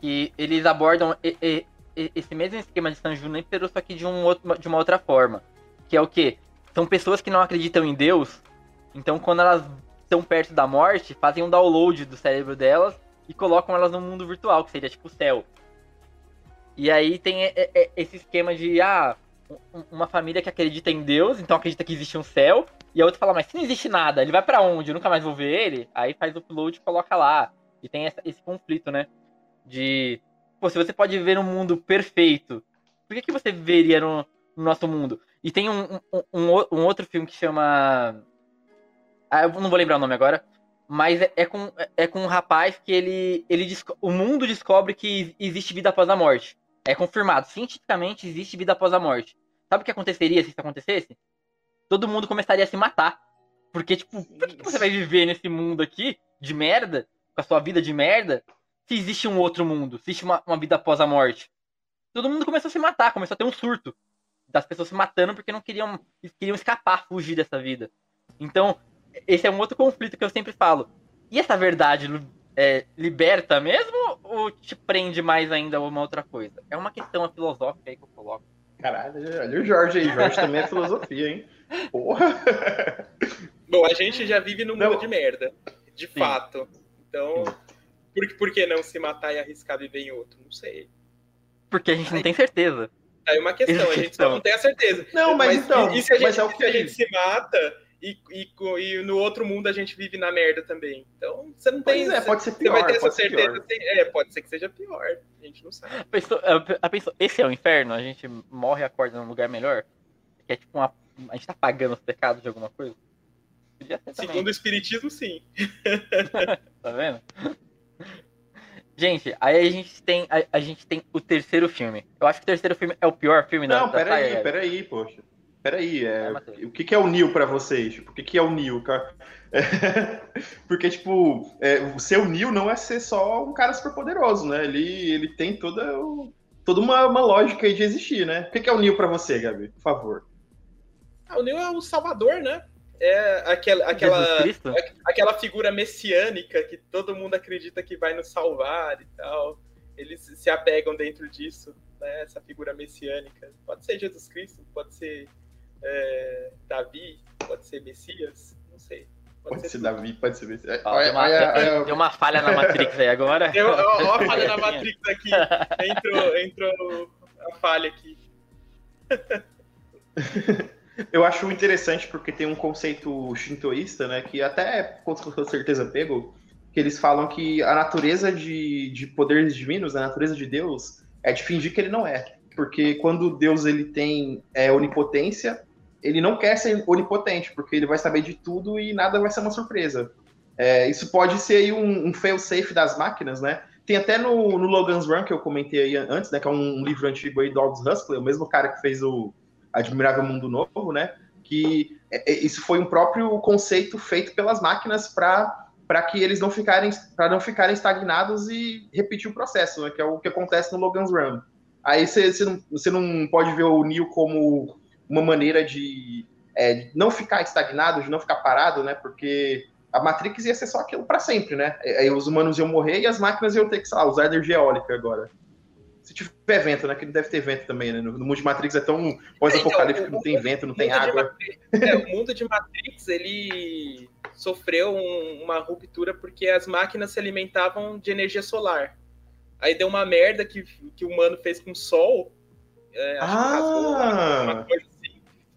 que eles abordam e, e, e, esse mesmo esquema de San Junipero, só que de, um outro, de uma outra forma. Que é o quê? São pessoas que não acreditam em Deus, então quando elas estão perto da morte, fazem um download do cérebro delas e colocam elas no mundo virtual, que seria tipo o céu. E aí tem esse esquema de, ah, uma família que acredita em Deus, então acredita que existe um céu, e a outra fala, mas se não existe nada, ele vai para onde? Eu nunca mais vou ver ele? Aí faz o upload e coloca lá. E tem essa, esse conflito, né? De, pô, se você pode ver um mundo perfeito, por que, que você veria no, no nosso mundo? E tem um, um, um, um, outro filme que chama. Ah, eu não vou lembrar o nome agora. Mas é, é com, é com um rapaz que ele. ele o mundo descobre que existe vida após a morte. É confirmado. Cientificamente existe vida após a morte. Sabe o que aconteceria se isso acontecesse? Todo mundo começaria a se matar. Porque, tipo, por que você vai viver nesse mundo aqui, de merda, com a sua vida de merda, se existe um outro mundo, se existe uma, uma vida após a morte? Todo mundo começou a se matar, começou a ter um surto. Das pessoas se matando porque não queriam, queriam escapar, fugir dessa vida. Então, esse é um outro conflito que eu sempre falo. E essa verdade é, liberta mesmo ou te prende mais ainda a uma outra coisa? É uma questão filosófica aí que eu coloco. Caralho, olha o Jorge aí. Jorge também é filosofia, hein? Porra! Bom, a gente já vive num mundo não. de merda. De Sim. fato. Então, por, por que não se matar e arriscar viver em outro? Não sei. Porque a gente aí, não tem certeza. Aí é uma questão, a gente só não tem a certeza. Não, mas, mas então. E se a gente, é se a gente se mata e, e, e, no outro mundo a gente vive na merda também. Então, você não tem. É, pode ser pior. Você vai ter essa certeza. é, pode ser que seja pior. A gente não sabe. A pessoa, a pessoa, esse é o inferno? A gente morre e acorda num lugar melhor? Que é tipo uma. A gente tá pagando os pecados de alguma coisa? Segundo o Espiritismo, sim. tá vendo? Gente, aí a gente tem a, a, gente tem o terceiro filme. Eu acho que o terceiro filme é o pior filme não, da Não, peraí, peraí, poxa. Peraí, é, é o que, que é o Neo para vocês? Tipo, o que, que é o Neo? É, porque, tipo, é, o seu Neo não é ser só um cara super poderoso, né? Ele, ele tem toda, toda uma, uma lógica aí de existir, né? O que, que é o Neo para você, Gabi? Por favor. Ah, o Neo é o salvador, né? É aquela, aquela, aquela figura messiânica que todo mundo acredita que vai nos salvar e tal. Eles se apegam dentro disso, né? Essa figura messiânica. Pode ser Jesus Cristo, pode ser é, Davi, pode ser Messias, não sei. Pode, pode ser, ser Davi, pode ser Messias. Ó, deu, uma, deu, uma, falha na Matrix aí agora. Deu uma falha na Matrix aqui. Entrou, entrou a falha aqui. Eu acho interessante porque tem um conceito shintoísta, né, que até com certeza pego, que eles falam que a natureza de, de poderes divinos, a natureza de Deus, é de fingir que ele não é. Porque quando Deus ele tem é, onipotência, ele não quer ser onipotente, porque ele vai saber de tudo e nada vai ser uma surpresa. É, isso pode ser aí um, um fail-safe das máquinas, né? Tem até no, no, Logan's Run, que eu comentei aí antes, né? Que é um livro antigo aí do Aldous Huxley, o mesmo cara que fez o Admirável Mundo Novo, né? Que é, é isso foi um próprio conceito feito pelas máquinas para para que eles não ficarem para não ficarem estagnados e repetir o processo, né, que é o que acontece no Logan's Run. Aí você não, não pode ver o Neo como uma maneira de é, não ficar estagnado, de não ficar parado, né? Porque a Matrix ia ser só aquilo para sempre, né? Aí os humanos iam morrer e as máquinas iam ter que, sei lá, usar energia eólica agora. Se tiver vento, né? Que deve ter vento também, né? No mundo de Matrix é tão pós-apocalíptico, então, não tem vento, não tem água. é, o mundo de Matrix, ele sofreu um, uma ruptura porque as máquinas se alimentavam de energia solar. Aí deu uma merda que, que o humano fez com o sol. É, ah! uma coisa.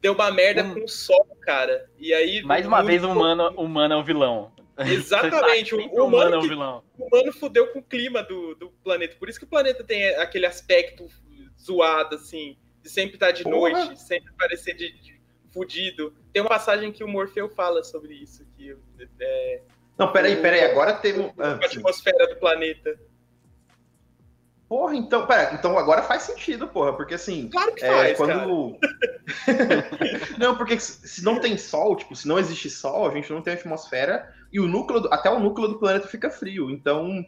Deu uma merda um... com o sol, cara. E aí. Mais uma vez, o humano, humano é o vilão. Exatamente, o, o, humano, é o vilão. o humano fudeu com o clima do, do planeta. Por isso que o planeta tem aquele aspecto zoado, assim, de sempre estar de Porra. noite, sempre parecer de, de fudido. Tem uma passagem que o Morfeu fala sobre isso. Que, é, Não, peraí, peraí, agora temos. A atmosfera do planeta. Porra, então, pera, então agora faz sentido, porra, porque assim. Claro que faz, é, quando. não, porque se não tem sol, tipo, se não existe sol, a gente não tem atmosfera e o núcleo, do... até o núcleo do planeta fica frio. Então,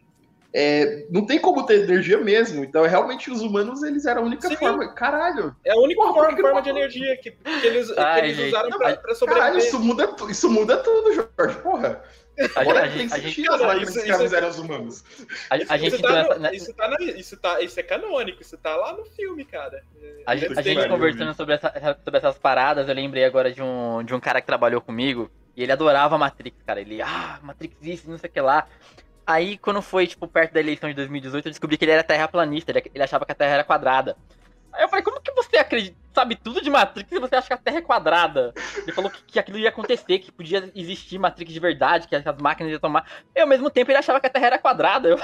é, não tem como ter energia mesmo. Então, realmente, os humanos, eles eram a única Sim. forma. Caralho. É a única porra, forma, forma de energia que, que eles, Ai, que eles usaram pra, pra sobreviver. Caralho, isso muda, isso muda tudo, Jorge. Porra. Agora a, tem a, sentido a gente, as máquinas escravizaram os humanos. A, a gente isso, tá no, né? isso, tá na, isso, tá, isso é canônico, isso tá lá no filme, cara. A, a gente conversando sobre, essa, sobre essas paradas, eu lembrei agora de um, de um cara que trabalhou comigo, e ele adorava Matrix, cara. Ele, ah, Matrix isso, não sei o que lá. Aí, quando foi, tipo, perto da eleição de 2018, eu descobri que ele era terraplanista, ele, ele achava que a Terra era quadrada. Aí eu falei, como que você acredita, sabe tudo de Matrix e você acha que a Terra é quadrada? Ele falou que, que aquilo ia acontecer, que podia existir Matrix de verdade, que as máquinas iam tomar. E ao mesmo tempo ele achava que a Terra era quadrada. Eu...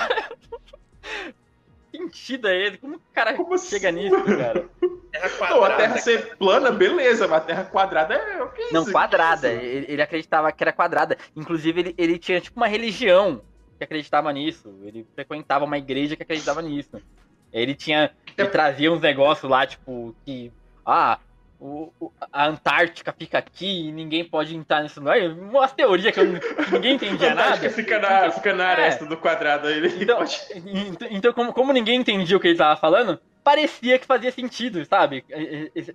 que sentido é esse? Como o cara Como chega assim? nisso, cara? Terra quadrada. Não, a Terra ser plana, beleza, mas a Terra quadrada é o que Não, quadrada. Ele, ele, acreditava que era quadrada. Inclusive, ele, ele tinha tipo uma religião que acreditava nisso. Ele frequentava uma igreja que acreditava nisso. Ele tinha. Ele trazia uns negócios lá, tipo, que. Ah, o, o, a Antártica fica aqui e ninguém pode entrar nisso. Não é uma teoria que, eu, que ninguém entendia nada. Fica na, fica na aresta é. do quadrado aí. Então, então, então, como, como ninguém entendia o que ele tava falando, parecia que fazia sentido, sabe?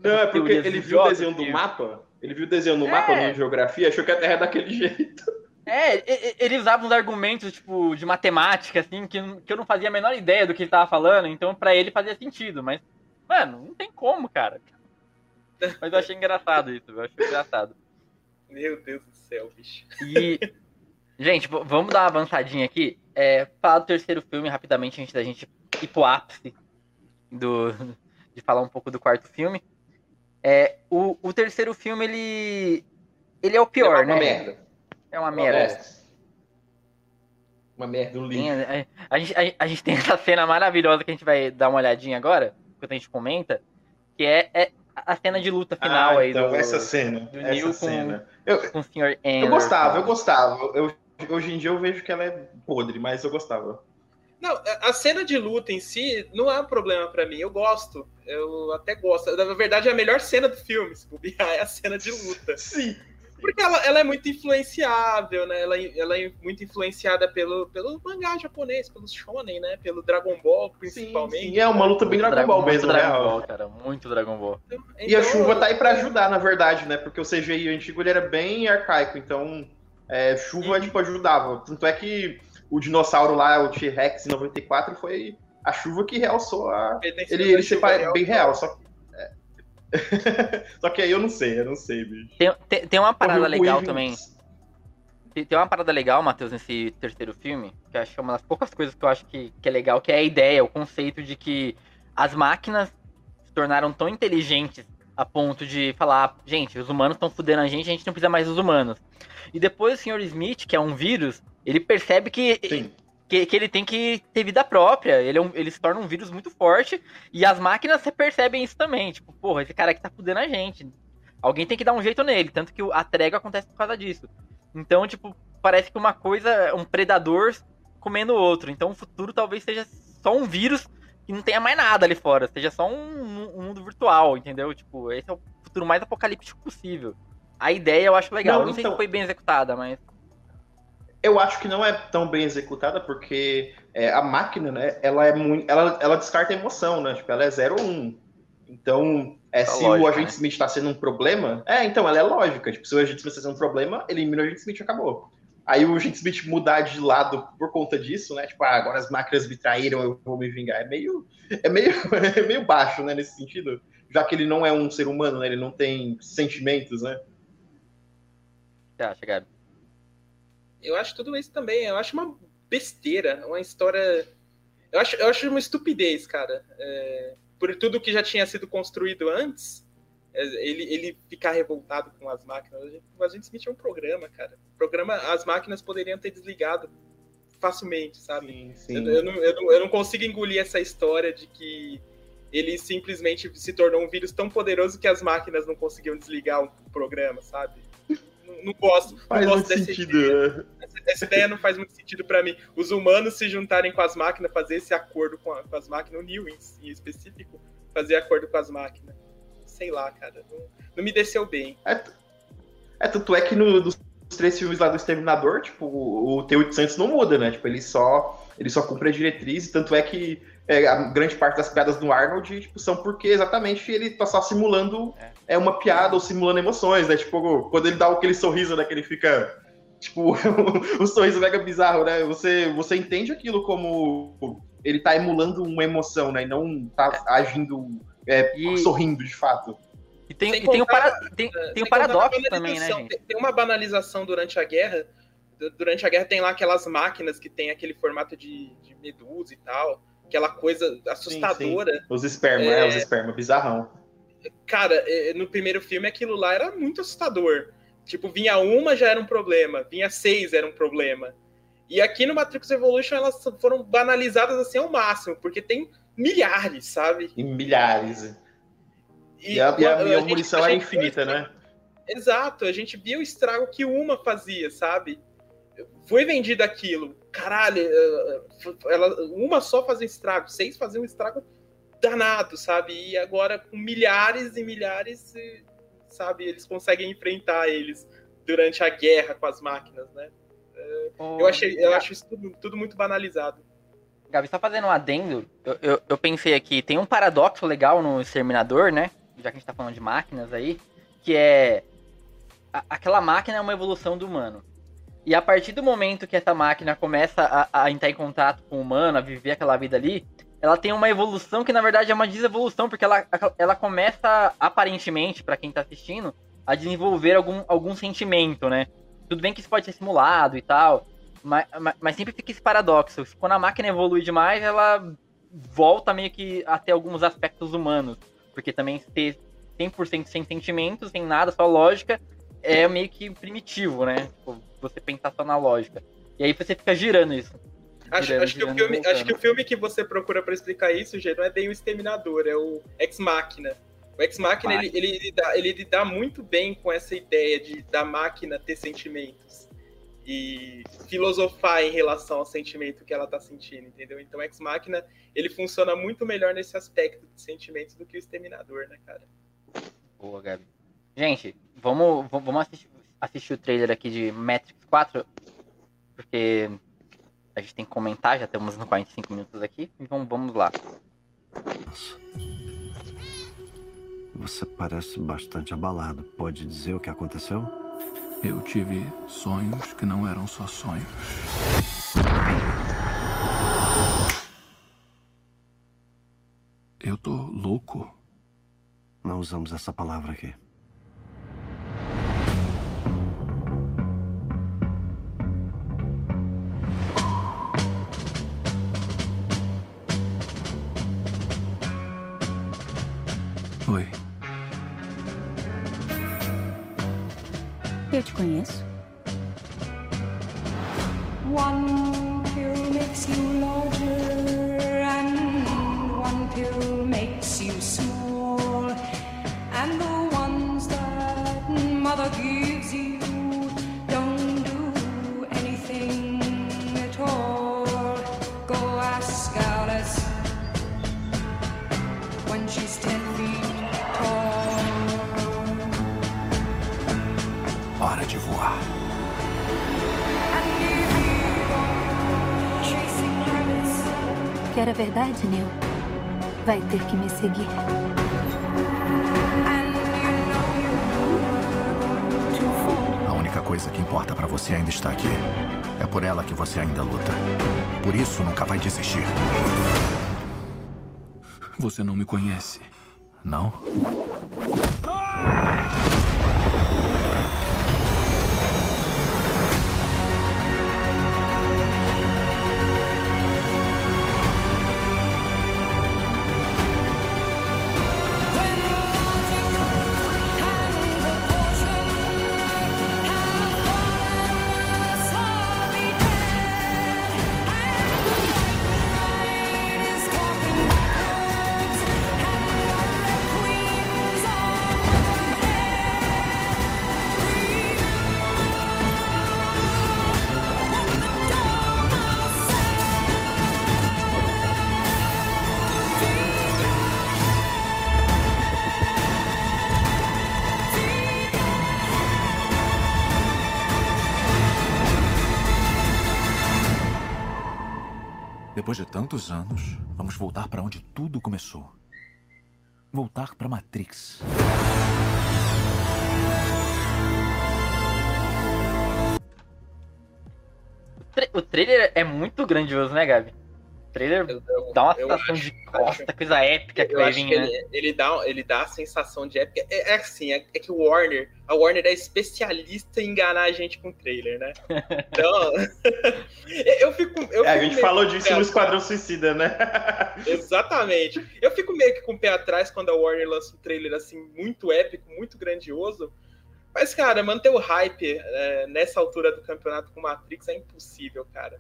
Não, é porque ele viu o desenho do mapa. Ele viu o desenho no é. mapa no geografia, achou que a Terra é daquele jeito. É, ele usava uns argumentos, tipo, de matemática, assim, que, que eu não fazia a menor ideia do que ele tava falando, então para ele fazia sentido, mas, mano, não tem como, cara. Mas eu achei engraçado isso, eu achei engraçado. Meu Deus do céu, bicho. E, gente, vamos dar uma avançadinha aqui. É, falar do terceiro filme rapidamente antes da gente ir pro ápice do, de falar um pouco do quarto filme. É, o, o terceiro filme, ele, ele é o pior, é né? Merda. É uma, uma merda. Uma merda, um lixo. A, a, gente, a, a, gente tem essa cena maravilhosa que a gente vai dar uma olhadinha agora, enquanto a gente comenta, que é, é a cena de luta final ah, aí então, do, essa cena, do essa Neil cena. Com, eu, com o Sr. Eu gostava, eu gostava. Eu, hoje em dia eu vejo que ela é podre, mas eu gostava. Não, a cena de luta em si não é um problema para mim. Eu gosto. Eu até gosto. Na verdade, é a melhor cena do filme, se bobear, é a cena de luta. Sim. Porque ela, ela é muito influenciável, né? Ela, ela é muito influenciada pelo, pelo mangá japonês, pelo shonen, né? Pelo Dragon Ball, principalmente. Sim, sim é uma luta bem Dragon, Dragon Ball mesmo, Dragon né? Ball, cara, muito Dragon Ball. Então, e a então, chuva tá aí pra ajudar, na verdade, né? Porque o CGI antigo ele era bem arcaico, então é, chuva, tipo, ajudava. Tanto é que o dinossauro lá, o T-Rex em 94, foi a chuva que realçou a... Ele, ele ser bem real, só Só que aí eu não sei, eu não sei, bicho. Tem, tem, tem uma parada legal também. Tem, tem uma parada legal, Matheus, nesse terceiro filme, que eu acho que é uma das poucas coisas que eu acho que, que é legal, que é a ideia, o conceito de que as máquinas se tornaram tão inteligentes a ponto de falar, gente, os humanos estão fudendo a gente, a gente não precisa mais dos humanos. E depois o Sr. Smith, que é um vírus, ele percebe que Sim que, que ele tem que ter vida própria. Ele, é um, ele se torna um vírus muito forte. E as máquinas percebem isso também. Tipo, porra, esse cara aqui tá fudendo a gente. Alguém tem que dar um jeito nele. Tanto que a trégua acontece por causa disso. Então, tipo, parece que uma coisa, um predador comendo outro. Então o futuro talvez seja só um vírus que não tenha mais nada ali fora. Seja só um, um mundo virtual, entendeu? Tipo, esse é o futuro mais apocalíptico possível. A ideia eu acho legal. Não, não então... sei se então foi bem executada, mas. Eu acho que não é tão bem executada, porque é, a máquina, né, ela é muito. Ela, ela descarta a emoção, né? Tipo, ela é 0 ou 1. Um. Então, é, tá se lógica, o agente né? Smith está sendo um problema. É, então, ela é lógica. Tipo, se o agente Smith está sendo um problema, elimina o agente Smith e acabou. Aí o agente Smith mudar de lado por conta disso, né? Tipo, ah, agora as máquinas me traíram, eu vou me vingar. É meio, é meio, é meio baixo, né, nesse sentido. Já que ele não é um ser humano, né? Ele não tem sentimentos, né? Acha, Gabi? Eu acho tudo isso também. Eu acho uma besteira, uma história. Eu acho, eu acho uma estupidez, cara. É... Por tudo que já tinha sido construído antes, é, ele, ele ficar revoltado com as máquinas. A gente, a gente Smith é um programa, cara. O programa, as máquinas poderiam ter desligado facilmente, sabe? Sim, sim. Eu, eu, não, eu, não, eu não consigo engolir essa história de que ele simplesmente se tornou um vírus tão poderoso que as máquinas não conseguiam desligar o programa, sabe? Não, não gosto. Faz não gosto dessa sentido. Ideia. Né? Essa, ideia não faz muito sentido para mim. Os humanos se juntarem com as máquinas, fazer esse acordo com, a, com as máquinas, o Neo em, em específico, fazer acordo com as máquinas sei lá, cara. Não, não me desceu bem. É, é, tanto é que no, dos três filmes lá do Exterminador, tipo, o, o T-800 não muda, né? Tipo, ele só, ele só cumpre a diretriz, tanto é que é, a grande parte das piadas do Arnold tipo, são porque exatamente ele tá só simulando é. é uma piada ou simulando emoções, né? Tipo, quando ele dá aquele sorriso, né? Que ele fica. Tipo, o sorriso mega bizarro, né? Você, você entende aquilo como ele tá emulando uma emoção, né? E não tá é. agindo é, e... sorrindo de fato. E tem, e tem, um, para, tem, tem um paradoxo também, né, gente? Tem uma banalização durante a guerra. Durante a guerra tem lá aquelas máquinas que tem aquele formato de, de medusa e tal. Aquela coisa assustadora. Sim, sim. Os esperma, é... é, os esperma, bizarrão. Cara, é, no primeiro filme aquilo lá era muito assustador. Tipo, vinha uma já era um problema, vinha seis era um problema. E aqui no Matrix Evolution elas foram banalizadas assim ao máximo, porque tem milhares, sabe? E milhares. E, e a, e a, a, a munição era infinita, né? Exato, a gente via o estrago que uma fazia, sabe? Foi vendido aquilo. Caralho, eh, ela, uma só fazia estrago, seis faziam um estrago danado, sabe? E agora com milhares e milhares, sabe, eles conseguem enfrentar eles durante a guerra com as máquinas, né? Oh, eu, achei, eu acho isso tudo, tudo muito banalizado. Gabi, só fazendo um adendo, eu, eu, eu, pensei aqui, tem um paradoxo legal no Exterminador, né? Já que a gente tá falando de máquinas aí, que é. A, aquela máquina é uma evolução do humano. E a partir do momento que essa máquina começa a, a, entrar em contato com o humano, a viver aquela vida ali, ela tem uma evolução que na verdade é uma desevolução, porque ela, ela começa, aparentemente, para quem tá assistindo, a desenvolver algum, algum sentimento, né? Tudo bem que isso pode ser simulado e tal, mas, mas, mas, sempre fica esse paradoxo. Quando a máquina evolui demais, ela volta meio que a ter alguns aspectos humanos. Porque também ter 100% sem sentimentos, sem nada, só lógica, é meio que primitivo, né? Tipo, você pensar só na lógica. E aí você fica girando isso. Acho, acho, que, o filme, acho que o filme que você procura para explicar isso, Gê, não é bem o Exterminador, é o Ex Machina. O Ex Machina, ele, ele, ele, dá, ele dá muito bem com essa ideia de da máquina ter sentimentos e filosofar em relação ao sentimento que ela tá sentindo, entendeu? Então, Ex Machina, ele funciona muito melhor nesse aspecto de sentimentos do que o Exterminador, né, cara? Boa, Gabi. Gente, vamos, vamos assistir, assistir o trailer aqui de Matrix 4, porque a gente tem que comentar, já temos nos 45 minutos aqui, então vamos lá. Você parece bastante abalado. Pode dizer o que aconteceu? Eu tive sonhos que não eram só sonhos. Eu tô louco. Não usamos essa palavra aqui. Oi. Eu te conheço. Verdade, Neil? Vai ter que me seguir. A única coisa que importa pra você ainda está aqui. É por ela que você ainda luta. Por isso nunca vai desistir. Você não me conhece. Não? Tantos anos, vamos voltar para onde tudo começou. Voltar para Matrix. O trailer é muito grandioso, né, Gabi? O trailer dá uma eu sensação acho- de costa, coisa épica que Eu vai acho vir, que né? ele, ele dá, ele dá a sensação de época. É, é assim, é, é que o Warner, a Warner é especialista em enganar a gente com trailer, né? Então, eu fico. Eu É, a fico gente meio falou disso pé no atrás. Esquadrão Suicida, né? Exatamente. Eu fico meio que com o pé atrás quando a Warner lança um trailer assim, muito épico, muito grandioso. Mas, cara, manter o hype é, nessa altura do campeonato com Matrix é impossível, cara.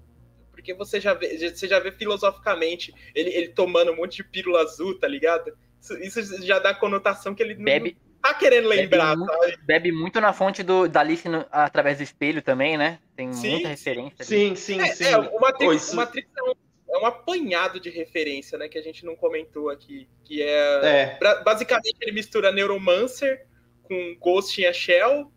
Porque você já vê, você já vê filosoficamente ele, ele tomando um monte de pílula azul, tá ligado? Isso, isso já dá a conotação que ele não Bebe, tá querendo bebe, lembrar, muito, sabe? bebe muito na fonte do, da Alice no- através do espelho também, né? Tem Sim, muita sim. referência. ali. Sim, sim, É, sim. é, o Matrix, o Matrix é, um, é um apanhado de referência, né? Que a gente não comentou aqui. Que é É, basicamente ele mistura Neuromancer com Ghost in a Shell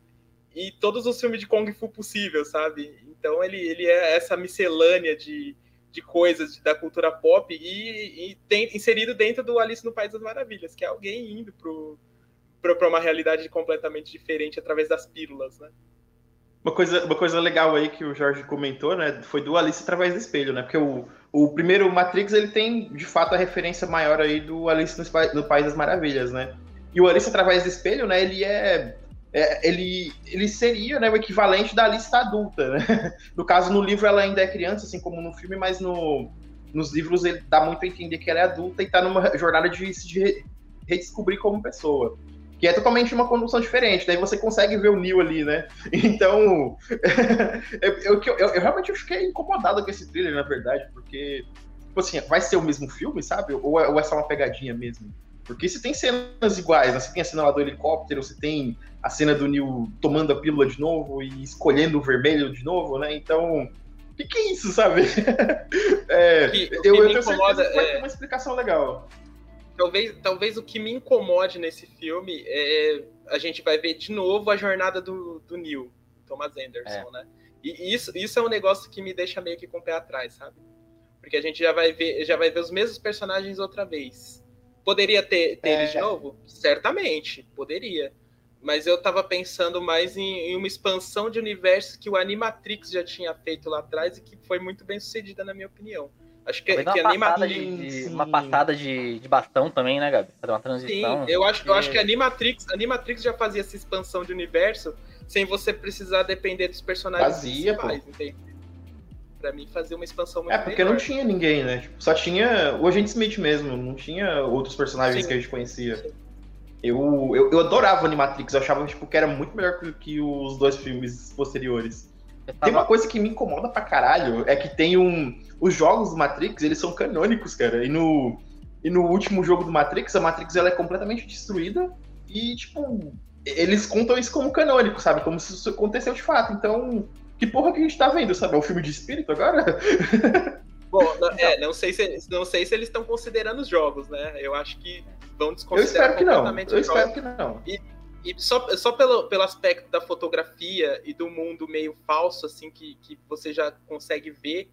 e todos os filmes de Kung Fu possível, sabe? Então ele, ele é essa miscelânea de, de coisas da cultura pop e, e tem, inserido dentro do Alice no País das Maravilhas, que é alguém indo pra uma realidade completamente diferente através das pílulas, né? Uma coisa, uma coisa legal aí que o Jorge comentou, né, foi do Alice através do espelho, né? Porque o, o primeiro Matrix, ele tem, de fato, a referência maior aí do Alice no, no País das Maravilhas, né? E o Alice através do espelho, né, ele é... é, ele, ele seria né, o equivalente da da adulta, né? No caso, no livro ela ainda é criança, assim como no filme, mas no, nos livros ele dá muito a entender que ela é adulta e tá numa jornada de se de redescobrir como pessoa. Que é totalmente uma condução diferente. Daí você consegue ver o Neo ali, né? Então, eu, eu, eu, eu realmente fiquei incomodado com esse trailer, na verdade, porque, tipo assim, vai ser o mesmo filme, sabe? Ou é, ou é só uma pegadinha mesmo? Porque se tem cenas iguais, né? Você tem a cena lá do helicóptero, você tem a cena do Neo tomando a pílula de novo e escolhendo o vermelho de novo, né? Então, o que, que é isso, sabe? É, O que- o que eu tenho certeza incomoda que vai é- ter uma explicação legal. Talvez, talvez o que me incomode nesse filme é a gente vai ver de novo a jornada do, do Neil, Thomas Anderson, né? E isso, isso é um negócio que me deixa meio que com o pé atrás, sabe? Porque a gente já vai ver, já vai ver os mesmos personagens outra vez. Poderia ter, ter eles de É. novo? Certamente, poderia. Mas eu tava pensando mais em, em uma expansão de universo que o Animatrix já tinha feito lá atrás e que foi muito bem sucedida, na minha opinião. Acho que, que uma passada, Animatrix. de, de- sim. uma passada de, de bastão também, né, Gabi? Fazer uma Sim, transição. eu acho, eu acho que a Animatrix, Animatrix já fazia essa expansão de universo sem você precisar depender dos personagens Fazia, principais, entende? Pra mim, fazia uma expansão muito É, porque não melhor. tinha ninguém, né? Tipo, só tinha o Agente Smith mesmo, não tinha outros personagens Sim. que a gente conhecia. Sim. Eu, eu, eu adorava Animatrix, eu achava tipo, que era muito melhor que, que os dois filmes posteriores. Eu Tem tava- uma coisa que me incomoda pra caralho, é que tem um. Os jogos do Matrix, eles são canônicos, cara. E no, e no último jogo do Matrix, a Matrix ela é completamente destruída e, tipo, eles contam isso como canônico, sabe? Como se isso aconteceu de fato. Então, que porra que a gente tá vendo, sabe? É um filme de espírito agora? Bom, não, é, não sei, se, não sei se eles estão considerando os jogos, né? Eu acho que vão Eu desconsiderar espero que não. Eu espero jogos. que não. E só, só pelo, pelo aspecto da fotografia e do mundo meio falso, assim, que, que você já consegue ver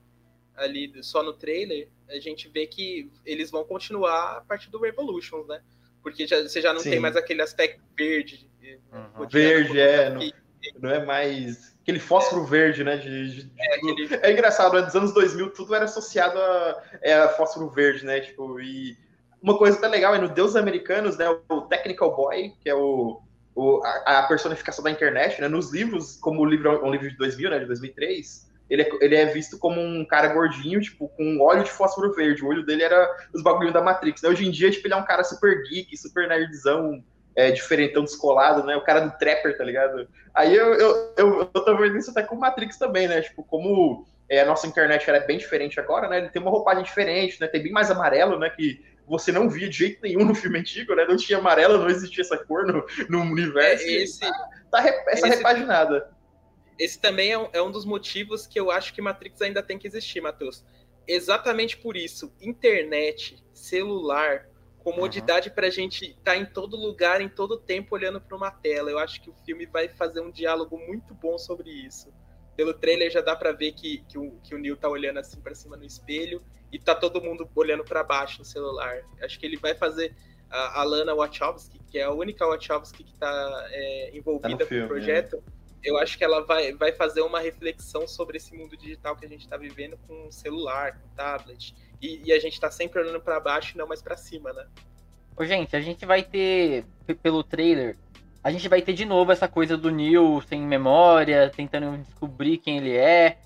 ali só no trailer, a gente vê que eles vão continuar a partir do Revolutions, né? Porque já, você já não Sim. tem mais aquele aspecto verde. Uhum. Verde, é. Não, não é mais. Aquele fósforo verde, né? De, de- de É, aquele- É engraçado, né? Nos anos 2000 tudo era associado a, é, a fósforo verde, né? Tipo, e uma coisa até legal é no Deus Americanos, né? O Technical Boy, que é o, o- a, a personificação da internet, né? Nos livros, como o livro é um livro de 2000, né? De 2003, ele é, ele é visto como um cara gordinho, tipo, com óleo de fósforo verde. O olho dele era os bagulhos da Matrix. né? Hoje em dia, tipo, ele é um cara super geek, super nerdzão, é, diferentão, descolado, né? O cara do Trapper, tá ligado? Aí eu, eu, eu, eu tô vendo isso até com o Matrix também, né? Tipo, como é, a nossa internet ela é bem diferente agora, né? Ele tem uma roupagem diferente, né? Tem bem mais amarelo, né? Que você não via de jeito nenhum no filme antigo, né? Não tinha amarelo, não existia essa cor no, no É, universo. esse, Tá re- essa esse- repaginada. esse também é um, é um dos motivos que eu acho que Matrix ainda tem que existir, Matheus. Exatamente por isso, internet, celular, comodidade pra gente estar em todo lugar, em todo tempo, olhando para uma tela. Eu acho que o filme vai fazer um diálogo muito bom sobre isso. Pelo trailer já dá pra ver que, que, o, que o Neil tá olhando assim pra cima no espelho e tá todo mundo olhando pra baixo no celular. Acho que ele vai fazer a, a Lana Wachowski, que é a única Wachowski que tá é, envolvida filme, com o projeto. Eu acho que ela vai, vai fazer uma reflexão sobre esse mundo digital que a gente tá vivendo com celular, com tablet. E, e a gente tá sempre olhando pra baixo e não mais pra cima, né? Ô, gente, a gente vai ter, pelo trailer, a gente vai ter de novo essa coisa do Neil sem memória, tentando descobrir quem ele é.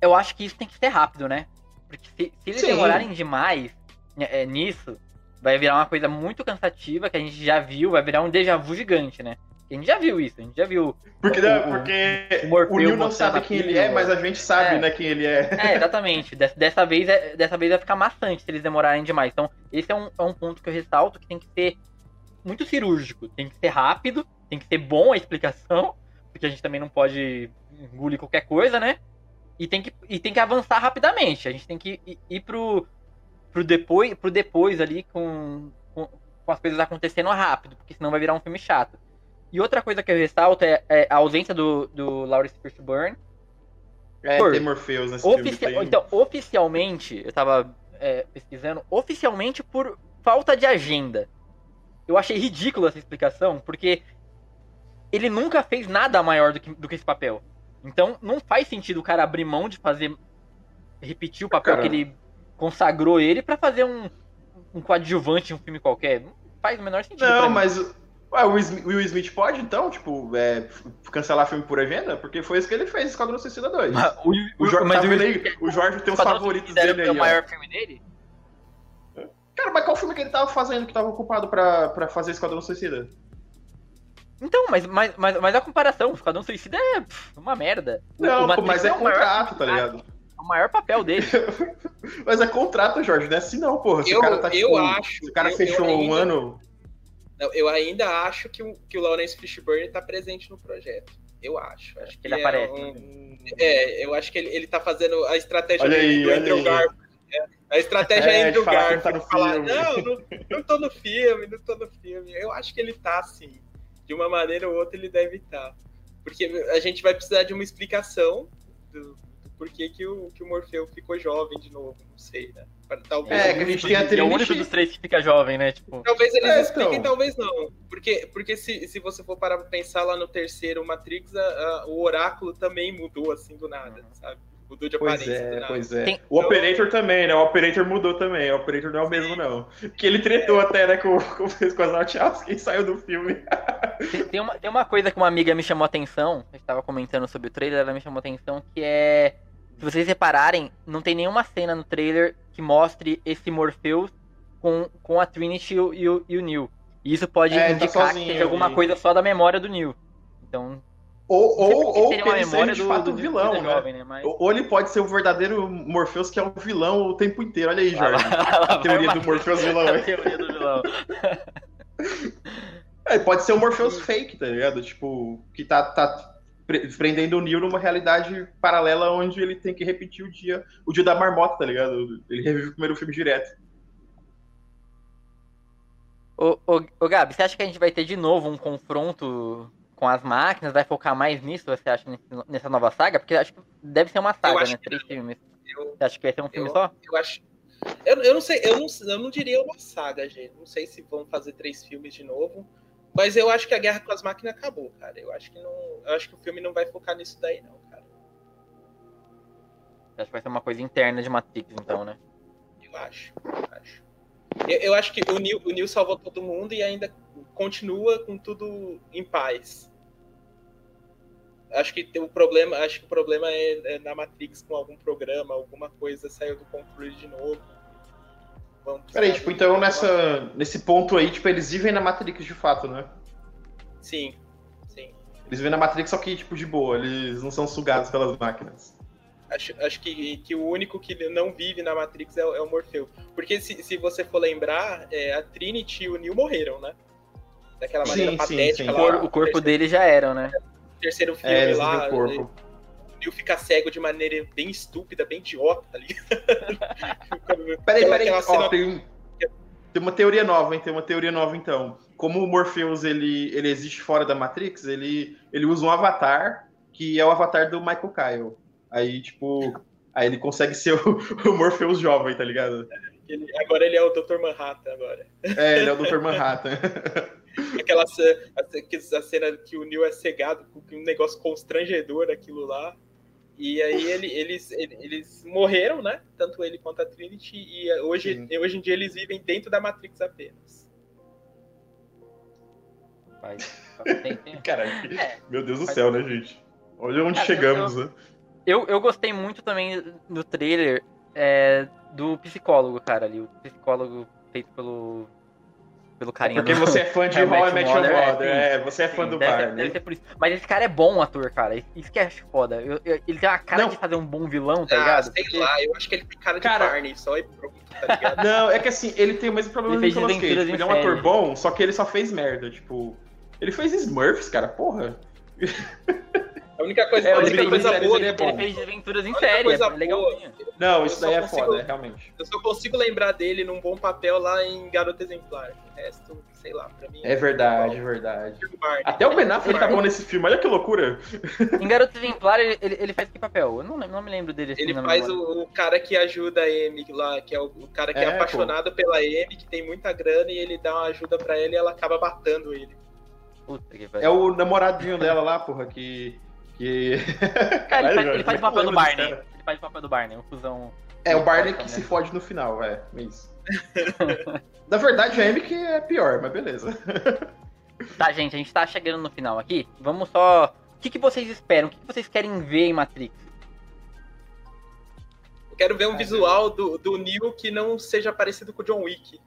Eu acho que isso tem que ser rápido, né? Porque se, se eles Sim. demorarem demais né, é, nisso, vai virar uma coisa muito cansativa, que a gente já viu, vai virar um déjà vu gigante, né? A gente já viu isso, a gente já viu. Porque, o- o- porque o o Neil não sabe quem ele aquilo, é, mas a gente sabe, É. né, quem ele é. É, exatamente. Des- dessa, vez, é- dessa vez vai ficar maçante se eles demorarem demais. Então, esse é um, é um ponto que eu ressalto que tem que ser muito cirúrgico. Tem que ser rápido, tem que ser bom a explicação, porque a gente também não pode engolir qualquer coisa, né? E tem que, e tem que avançar rapidamente. A gente tem que ir, ir pro, pro, depois, pro depois ali com, com, com as coisas acontecendo rápido, porque senão vai virar um filme chato. E outra coisa que eu ressalto é, é a ausência do, do Lawrence Fishburne. É, Por- tem Morpheus nesse Ofici- filme. Tem... Então, oficialmente, eu tava é, pesquisando, oficialmente por falta de agenda. Eu achei ridícula essa explicação, porque ele nunca fez nada maior do que, do que esse papel. Então, não faz sentido o cara abrir mão de fazer. repetir o papel Cara. que ele consagrou ele pra fazer um, um coadjuvante em um filme qualquer. Não faz o menor sentido. Não, mas ué, o Will Smith- pode, então, tipo, é, cancelar filme por agenda? Porque foi isso que ele fez, Esquadrão Suicida 2. Mas o, O Jorge, mas tá o aí? O Jorge tem os favoritos dele é aí, o ó. maior filme dele? Cara, mas qual filme que ele tava fazendo que tava ocupado pra, pra fazer Esquadrão Suicida? Então, mas, mas, mas, mas a comparação, o Esquadrão Suicida é pff, uma merda. O- Não, o pô, Matrix mas é o maior contrato, tá filme ligado? É o maior papel dele. Mas é contrato, Jorge, não é assim não, porra. Se Eu- o cara tá, eu tipo, acho- Se o cara eu- fechou eu um ainda- ano. Eu ainda acho que o, que o Lawrence Fishburne tá presente no projeto. Eu acho. Acho que Ele é aparece. um- é, eu acho que ele, ele tá fazendo a estratégia Olha do- aí, do olha Andrew aí. Garfield. é. A estratégia É, é, Andrew Garfield. tá falar, filme. não, não, não tô no filme, não tô no filme. Eu acho que ele tá assim. De uma maneira ou outra ele deve estar. Porque a gente vai precisar de uma explicação do, do porquê que o, que o Morfeu ficou jovem de novo. Não sei, né? Talvez É, que a gente tem a é o único dos três que fica jovem, né? Tipo, Talvez eles É, expliquem, então. talvez não. Porque, porque se, se você for parar pra pensar lá no terceiro Matrix, a- a- o oráculo também mudou assim do nada, sabe? Mudou de Pois aparência do é, nada. pois é. Tem- O Operator também, né? O Operator mudou também. O Operator não é o mesmo, não. Que ele tretou até, né, com, com, com as Wachowski e saiu do filme. tem, tem uma, tem uma coisa que uma amiga me chamou a atenção, a gente tava comentando sobre o trailer, ela me chamou a atenção, que é. Se vocês repararem, não tem nenhuma cena no trailer que mostre esse Morpheus com, com a Trinity e o, e o, e o Neo. E isso pode É, tá indicar sozinho que seja alguma ali. coisa só da memória do Neo. Então, Ou, ou, ou ele seja memória de do, fato do o Neo vilão, é né? jovem, né? Mas... Ou ele pode ser o verdadeiro Morpheus, que é o vilão o tempo inteiro. Olha aí, Jorge. Lá A teoria do Morpheus vilão. A teoria do vilão. É, pode ser o Morpheus fake, tá ligado? Tipo, que tá, tá prendendo o Neo numa realidade paralela onde ele tem que repetir o dia, o dia da marmota, tá ligado? Ele revive o primeiro filme direto. Ô, ô, ô, Gabi, você acha que a gente vai ter de novo um confronto com as máquinas? Vai focar mais nisso, você acha, nessa nova saga? Porque acho que deve ser uma saga, né? Três filmes. Eu, Você acha que vai ser um filme eu, só? eu acho. Eu, eu não sei, eu não, eu não diria uma saga, gente. Não sei se vão fazer três filmes de novo. Mas eu acho que a guerra com as máquinas acabou, cara. Eu acho que não. Eu acho que o filme não vai focar nisso daí, não, cara. Acha que vai ser uma coisa interna de Matrix, então, né? Eu acho. Eu acho, eu, eu acho que o Neil, o Neil salvou todo mundo e ainda continua com tudo em paz. Acho que o problema, acho que o problema é, é na Matrix com algum programa, alguma coisa saiu do controle de novo. Vamos Peraí, tipo, então nessa, nesse ponto aí, tipo, eles vivem na Matrix de fato, né? Sim, sim. Eles vivem na Matrix só que, tipo, de boa, eles não são sugados pelas máquinas. Acho, acho que, que o único que não vive na Matrix é, o- é o Morfeu. Porque se, se você for lembrar, é, a Trinity e o Neo morreram, né? Daquela maneira Sim, sim, patética sim. O, lá. o corpo dele já era, né? terceiro filme É, lá. o corpo. O Neo fica cego de maneira bem estúpida, bem idiota, tá ligado? Peraí, peraí, ó, cena- tem, um- tem uma teoria nova, hein? Tem uma teoria nova, então. Como o Morpheus, ele, ele existe fora da Matrix, ele, ele usa um avatar, que é o avatar do Michael Kyle. Aí, tipo, aí ele consegue ser o, o Morpheus jovem, tá ligado? Ele- agora ele é o Dr. Manhattan agora. É, ele é o Dr. Manhattan. Aquela a, a cena que o Neo é cegado com um negócio constrangedor aquilo lá. E aí ele- eles, ele- eles morreram, né? Tanto ele quanto a Trinity. E hoje, hoje em dia eles vivem dentro da Matrix apenas. Vai. Caralho, É. meu Deus do céu, né, gente? Olha onde Cara, chegamos, eu- né? Eu, eu gostei muito também do trailer é, do psicólogo, cara, ali. O psicólogo feito pelo. Pelo carinha Porque do- você é fã de How I Met Your Mother, Mother, é, é, você é fã Sim, do deve, Barney. deve ser por isso. Mas esse cara é bom ator, cara. Isso que é foda. Eu- eu- ele tem uma cara Não. de fazer um bom vilão, tá Ah, ligado? sei Porque lá, eu acho que ele tem cara de Cara- Barney só e pronto, tá ligado? Não, é que assim, ele tem o mesmo problema Ele do Nicolas Cage. Ele é um ator bom, só que ele só fez merda, tipo... Ele fez Smurfs, cara, porra. A única coisa, É, a ele única coisa boa ele é que bom. Ele fez Desventuras em A série, coisa é legalzinho. Não, isso daí é consigo- foda, realmente. Eu só consigo lembrar dele num bom papel lá em Garota Exemplar. O resto, sei lá, pra mim. É verdade, é verdade. Barney. Até o Ben Affleck tá bom nesse filme, olha que loucura. Em Garoto Exemplar, ele, ele, ele faz que papel? Eu não, não me lembro dele assim, Ele na faz memória. o, o cara que ajuda a Amy lá, que é o, o cara que é, É, pô. apaixonado pela Amy, que tem muita grana e ele dá uma ajuda pra ela e ela acaba matando ele. Puta que É pariu. o namoradinho dela lá, porra, que... que... Cara, ele faz, ele faz o papel do Barney. cara. Ele faz o papel do Barney, um fusão. É o Barney Né? que se fode no final, é, é isso. Na verdade, a Amy que é pior, mas beleza. Tá, gente, a gente tá chegando no final aqui. Vamos só. O que, que vocês esperam? O que, que vocês querem ver em Matrix? Eu quero ver um visual do, do Neo que não seja parecido com o John Wick.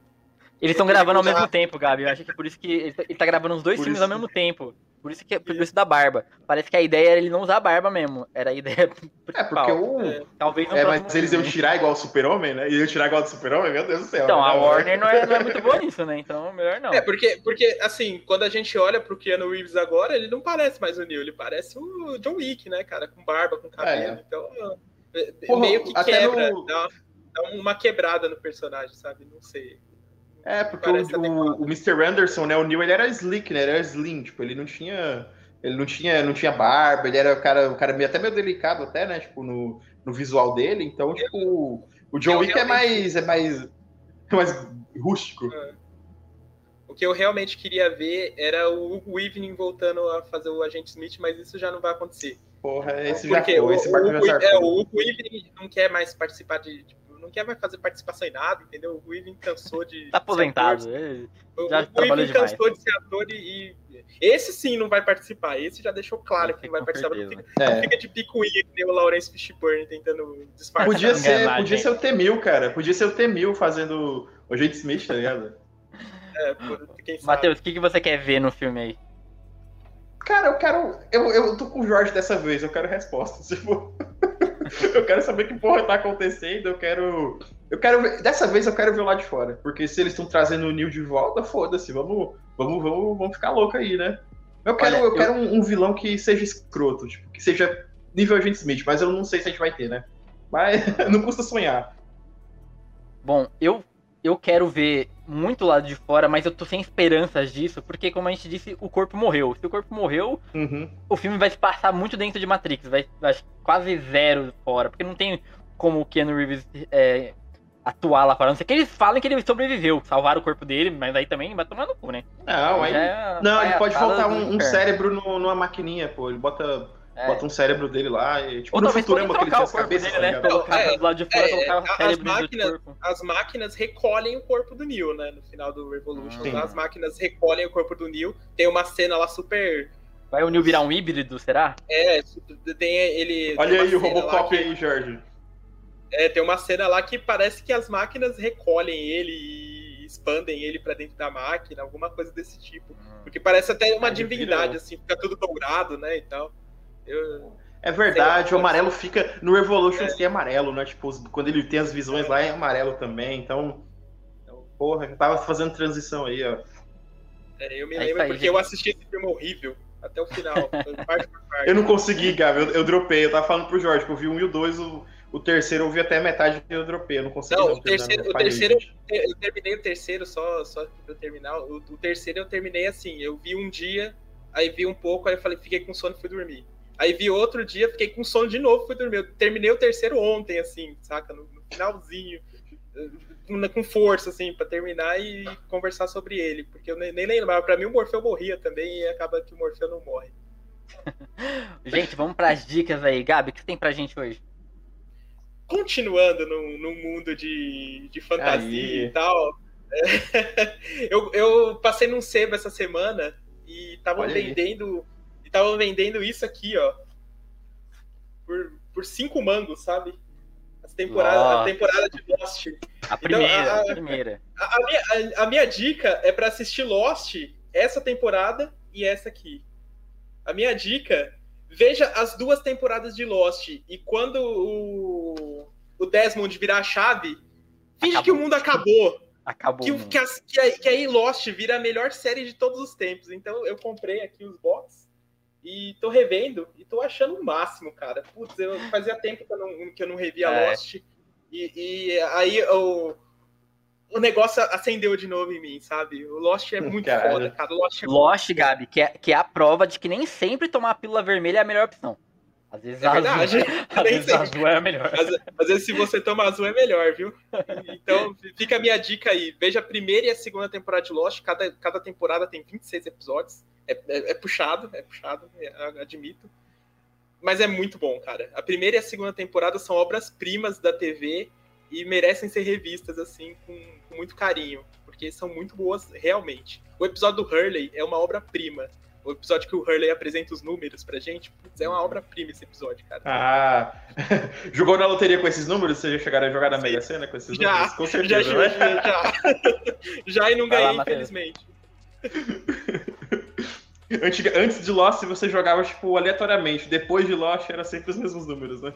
Eles estão gravando ao mesmo tempo, Gabi. Eu acho que é por isso que ele tá, ele tá gravando os dois Por filmes isso- ao mesmo tempo. Por isso que é por isso da barba. Parece que a ideia era ele não usar a barba mesmo. Era a ideia É, principal. porque o... É. Talvez É, mas eles iam tirar igual o Super-Homem, né? Iam tirar igual do Super-Homem, meu Deus do céu. Então, a Não, Warner não é, não é muito boa nisso, né? Então, melhor não. É, porque, porque, assim, quando a gente olha pro Keanu Reeves agora, ele não parece mais o Neo, ele parece o John Wick, né, cara? Com barba, com cabelo. É. Então, é, Porra, meio que quebra, no- dá, dá uma quebrada no personagem, sabe? Não sei. É, porque Parece o, o, o Mr. Anderson, né, o Neil, ele era slick, né? Ele era slim, tipo, ele não tinha... Ele não tinha, não tinha barba, ele era o cara, o cara meio, até meio delicado até, né? Tipo, no, no visual dele. Então, tipo, o John Wick é realmente- mais, é mais, é mais rústico. O que eu realmente queria ver era o Hugo Evening voltando a fazer o Agente Smith, mas isso já não vai acontecer. Porra, esse já Porque o, foi, esse barco o, já é, o Evening não quer mais participar de. Tipo, não quer mais fazer participação em nada, entendeu? O Evening cansou de. Tá aposentado. O Já Evening demais. cansou de ser ator e. e- Esse sim não vai participar. Esse já deixou claro que não vai participar. Não fica, não É. fica de picuinha que nem o Lawrence Fishburne tentando disfarçar. Podia ser, enganar, podia gente. ser o T-1000, cara. Podia ser o T-1000 fazendo o Agente Smith, tá ligado? É. Matheus, o que, que você quer ver no filme aí? Cara, eu quero. Eu, eu tô com o Jorge dessa vez, eu quero resposta. Tipo, eu quero saber que porra tá acontecendo, eu quero. Eu quero ver. Dessa vez eu quero ver lá de fora. Porque se eles estão trazendo o Neil de volta, foda-se. Vamos, vamos, vamos, vamos ficar louco aí, né? Eu quero, Olha, eu eu- quero um, um vilão que seja escroto, tipo, que seja nível Agente Smith, mas eu não sei se a gente vai ter, né? Mas não custa sonhar. Bom, eu, eu quero ver muito lado de fora, mas eu tô sem esperanças disso, porque como a gente disse, o corpo morreu. Se o corpo morreu, Uhum. o filme vai se passar muito dentro de Matrix, vai, vai quase zero fora, porque não tem como o Keanu Reeves é, atuar lá fora. Não sei que eles falam que ele sobreviveu, salvaram o corpo dele, mas aí também vai tomar no cu, né? Não, aí. É Não, ele pode voltar do um, um cérebro no- numa maquininha, pô. Ele bota, É. bota um cérebro dele lá e. Tipo, Ou no Futurama que ele tinha as cabeças, dele, tá né? ligado? Colocar É, do lado de fora, é, colocar o as cérebro do máquinas- corpo. As máquinas recolhem o corpo do Neo, né? No final do Revolution. As máquinas recolhem o corpo do Neo. Tem uma cena lá super. Vai o Neo virar um híbrido, será? É, tem ele. tem Olha uma aí o Robocop que- aí, Jorge. É, tem uma cena lá que parece que as máquinas recolhem ele e expandem ele pra dentro da máquina, alguma coisa desse tipo. Porque parece até uma divindade, vira- assim, fica tudo dourado, né, e tal. Eu... É verdade, o amarelo fica. No Revolution tem amarelo, né? Tipo, quando ele tem as visões lá é amarelo também, então. então, Porra, eu tava fazendo transição aí, ó. é, eu me É lembro aí, porque gente. eu assisti esse filme horrível até o final, parte por parte. Eu não consegui, Gabi, eu, eu dropei. Eu tava falando pro Jorge que eu vi um e o dois, o, o terceiro eu vi até metade e eu dropei. Eu não consegui. Não, o terceiro, eu o terceiro eu terminei o terceiro só, só pra eu terminar. O, o terceiro eu terminei assim, eu vi um dia, aí vi um pouco, aí eu falei, fiquei com sono e fui dormir. Aí vi outro dia, fiquei com sono de novo, fui dormir. Eu terminei o terceiro ontem, assim, saca? No, no finalzinho, eh, com- força, assim, pra terminar e conversar sobre ele. Porque eu nem, nem lembrava. Pra mim o Morfeu morria também e acaba que o Morfeu não morre. Gente, vamos pras dicas aí. Gabi, o que você tem pra gente hoje? continuando no, no mundo de, de fantasia Aí. e tal, eu, eu passei num sebo essa semana e estavam Olha aí. Vendendo estavam vendendo isso aqui, ó, por, por cinco mangos, sabe? As temporada, a temporada de Lost. A primeira, a- a primeira. A, a minha, a- minha dica é pra assistir Lost, essa temporada e essa aqui. A minha dica, veja as duas temporadas de Lost e quando o, o Desmond virar a chave, finge Acabou. que o mundo acabou. Acabou. Que, que, as- que aí- que aí Lost vira a melhor série de todos os tempos. Então eu comprei aqui os box e tô revendo e tô achando o máximo, cara. Putz, eu fazia tempo que eu não, que eu não revia É. Lost. E, e aí o, o negócio acendeu de novo em mim, sabe? O Lost é muito Caralho. foda, cara. O Lost é Lost, Gabi, que é, que é a prova de que nem sempre tomar a pílula vermelha é a melhor opção. Às vezes É a verdade. azul, às vezes azul é melhor. Às, às vezes, se você toma azul, é melhor, viu? Então, fica a minha dica aí. Veja a primeira e a segunda temporada de Lost. Cada, cada temporada tem 26 episódios. É, é- é puxado, é puxado, admito. Mas é muito bom, cara. A primeira e a segunda temporada são obras-primas da TV e merecem ser revistas, assim, com, com muito carinho. Porque são muito boas, realmente. O episódio do Hurley é uma obra-prima. O episódio que o Hurley apresenta os números pra gente, putz, é uma obra-prima esse episódio, cara. Ah, jogou na loteria com esses números? Vocês já chegaram a jogar na Sim. Mega Sena com esses Já, números? Com Já, certeza, já, né? já, já e não Vai lá, ganhei, Matheus. infelizmente. Antiga- Antes de Lost, você jogava, tipo, aleatoriamente. Depois de Lost, era sempre os mesmos números, né?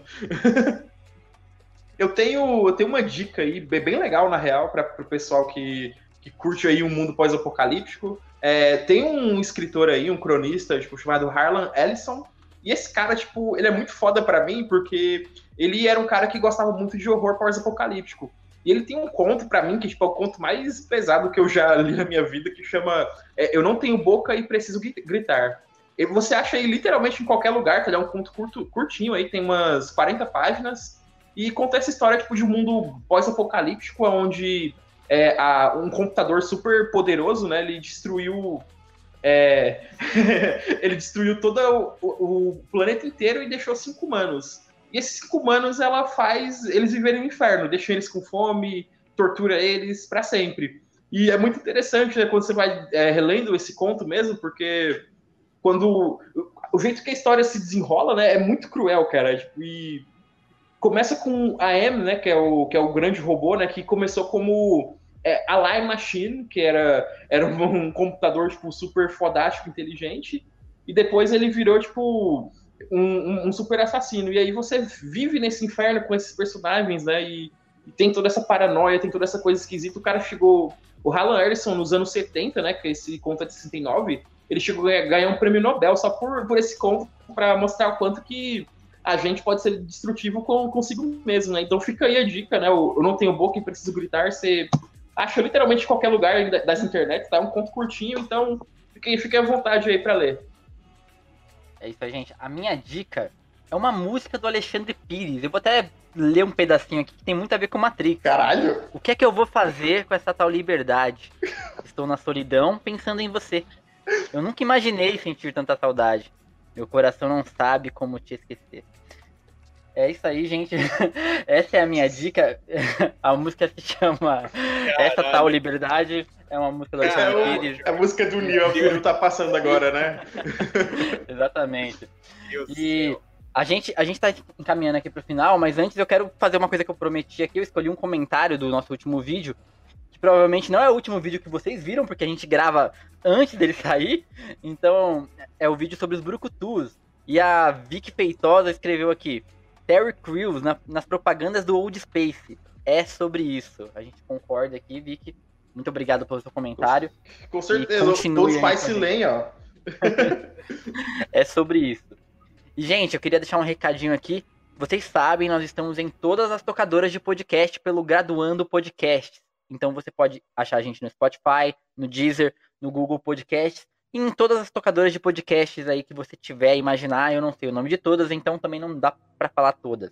eu, tenho, eu tenho uma dica aí, bem bem legal, na real, para pro pessoal que, que curte aí um mundo pós-apocalíptico. É, tem um escritor aí, um cronista, tipo, chamado Harlan Ellison. E esse cara, tipo, ele é muito foda pra mim, porque ele era um cara que gostava muito de horror pós-apocalíptico. E ele tem um conto pra mim, que tipo, é o conto mais pesado que eu já li na minha vida, que chama é, Eu Não Tenho Boca e Preciso Gri- Gritar. E você acha aí literalmente em qualquer lugar, que ele é um conto curto, curtinho aí, tem umas 40 páginas, e conta essa história tipo, de um mundo pós-apocalíptico, onde é, a- um computador super poderoso, né, ele destruiu... é, ele destruiu todo o, o planeta inteiro e deixou cinco humanos. E esses cinco humanos, ela faz eles viverem no inferno, deixa eles com fome, tortura eles pra sempre. E é muito interessante né, quando você vai é, relendo esse conto mesmo, porque quando o jeito que a história se desenrola, né, é muito cruel, cara. Tipo, e começa com a M, né, que é o que é o grande robô, né, que começou como é, a Lie Machine, que era era um computador tipo super fodástico, inteligente, e depois ele virou tipo um, um- super assassino. E aí você vive nesse inferno com esses personagens, né? E, e tem toda essa paranoia, tem toda essa coisa esquisita. O cara chegou. O Harlan Ellison, nos anos 70, né? Que esse conto é de 69, ele chegou a ganhar- ganhar um prêmio Nobel só por, por esse conto, para mostrar o quanto que a gente pode ser destrutivo com, consigo mesmo, né? Então fica aí a dica, né? Eu, eu não tenho boca e preciso gritar. Você acha literalmente em qualquer lugar da- das internet, tá? É um conto curtinho, então fique, fique à vontade aí para ler. É isso aí, gente. A minha dica é uma música do Alexandre Pires. Eu vou até ler um pedacinho aqui que tem muito a ver com Matrix. Caralho! O que é que eu vou fazer com essa tal liberdade? Estou na solidão pensando em você. Eu nunca imaginei sentir tanta saudade. Meu coração não sabe como te esquecer. É isso aí, gente. Essa é a minha dica. A música se chama Essa Tal Liberdade. É uma música do É, Alexandre Pires. a música do Neo, o Neo tá passando agora, né? Exatamente. E céu. a gente, a gente tá encaminhando aqui pro final, mas antes eu quero fazer uma coisa que eu prometi aqui. Eu escolhi um comentário do nosso último vídeo, que provavelmente não é o último vídeo que vocês viram, porque a gente grava antes dele sair. Então, é o vídeo sobre os brucutus. E a Vicky Feitosa escreveu aqui: Terry Crews na- nas propagandas do Old Space. É sobre isso. A gente concorda aqui, Vicky. Muito obrigado pelo seu comentário. Com certeza, todos pais se leem, ó. É sobre isso. E, gente, eu queria deixar um recadinho aqui. Vocês sabem, nós estamos em todas as tocadoras de podcast pelo Graduando Podcast. Então você pode achar a gente no Spotify, no Deezer, no Google Podcasts em todas as tocadoras de podcasts aí que você tiver imaginar. Eu não sei o nome de todas, então também não dá pra falar todas.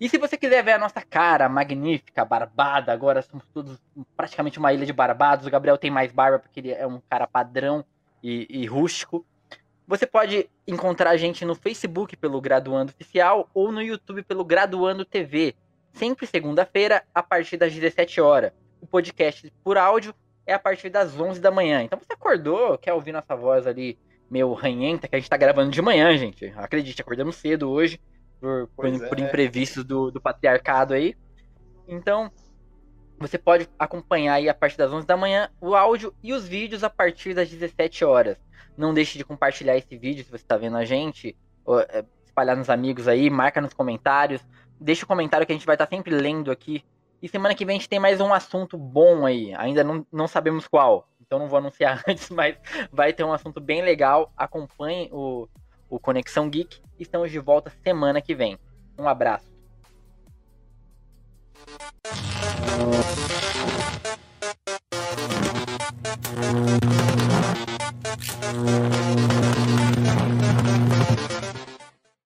E se você quiser ver a nossa cara magnífica, barbada, agora somos todos praticamente uma ilha de barbados. O Gabriel tem mais barba porque ele é um cara padrão e, e rústico. Você pode encontrar a gente no Facebook pelo Graduando Oficial ou no YouTube pelo Graduando TV, sempre segunda-feira a partir das 17 horas. O podcast por áudio é a partir das 11 da manhã. Então você acordou, quer ouvir nossa voz ali meio ranhenta, que a gente tá gravando de manhã, gente. Acredite, acordamos cedo hoje por, por, é. por imprevistos do, do patriarcado aí. Então, você pode acompanhar aí a partir das 11 da manhã o áudio e os vídeos a partir das 17 horas. Não deixe de compartilhar esse vídeo se você está vendo a gente, ou, é, espalhar nos amigos aí, marca nos comentários, deixa o comentário que a gente vai estar sempre lendo aqui. E semana que vem a gente tem mais um assunto bom aí, ainda não, não sabemos qual, então não vou anunciar antes, mas vai ter um assunto bem legal. Acompanhe o, o Conexão Geek estamos de volta semana que vem. Um abraço.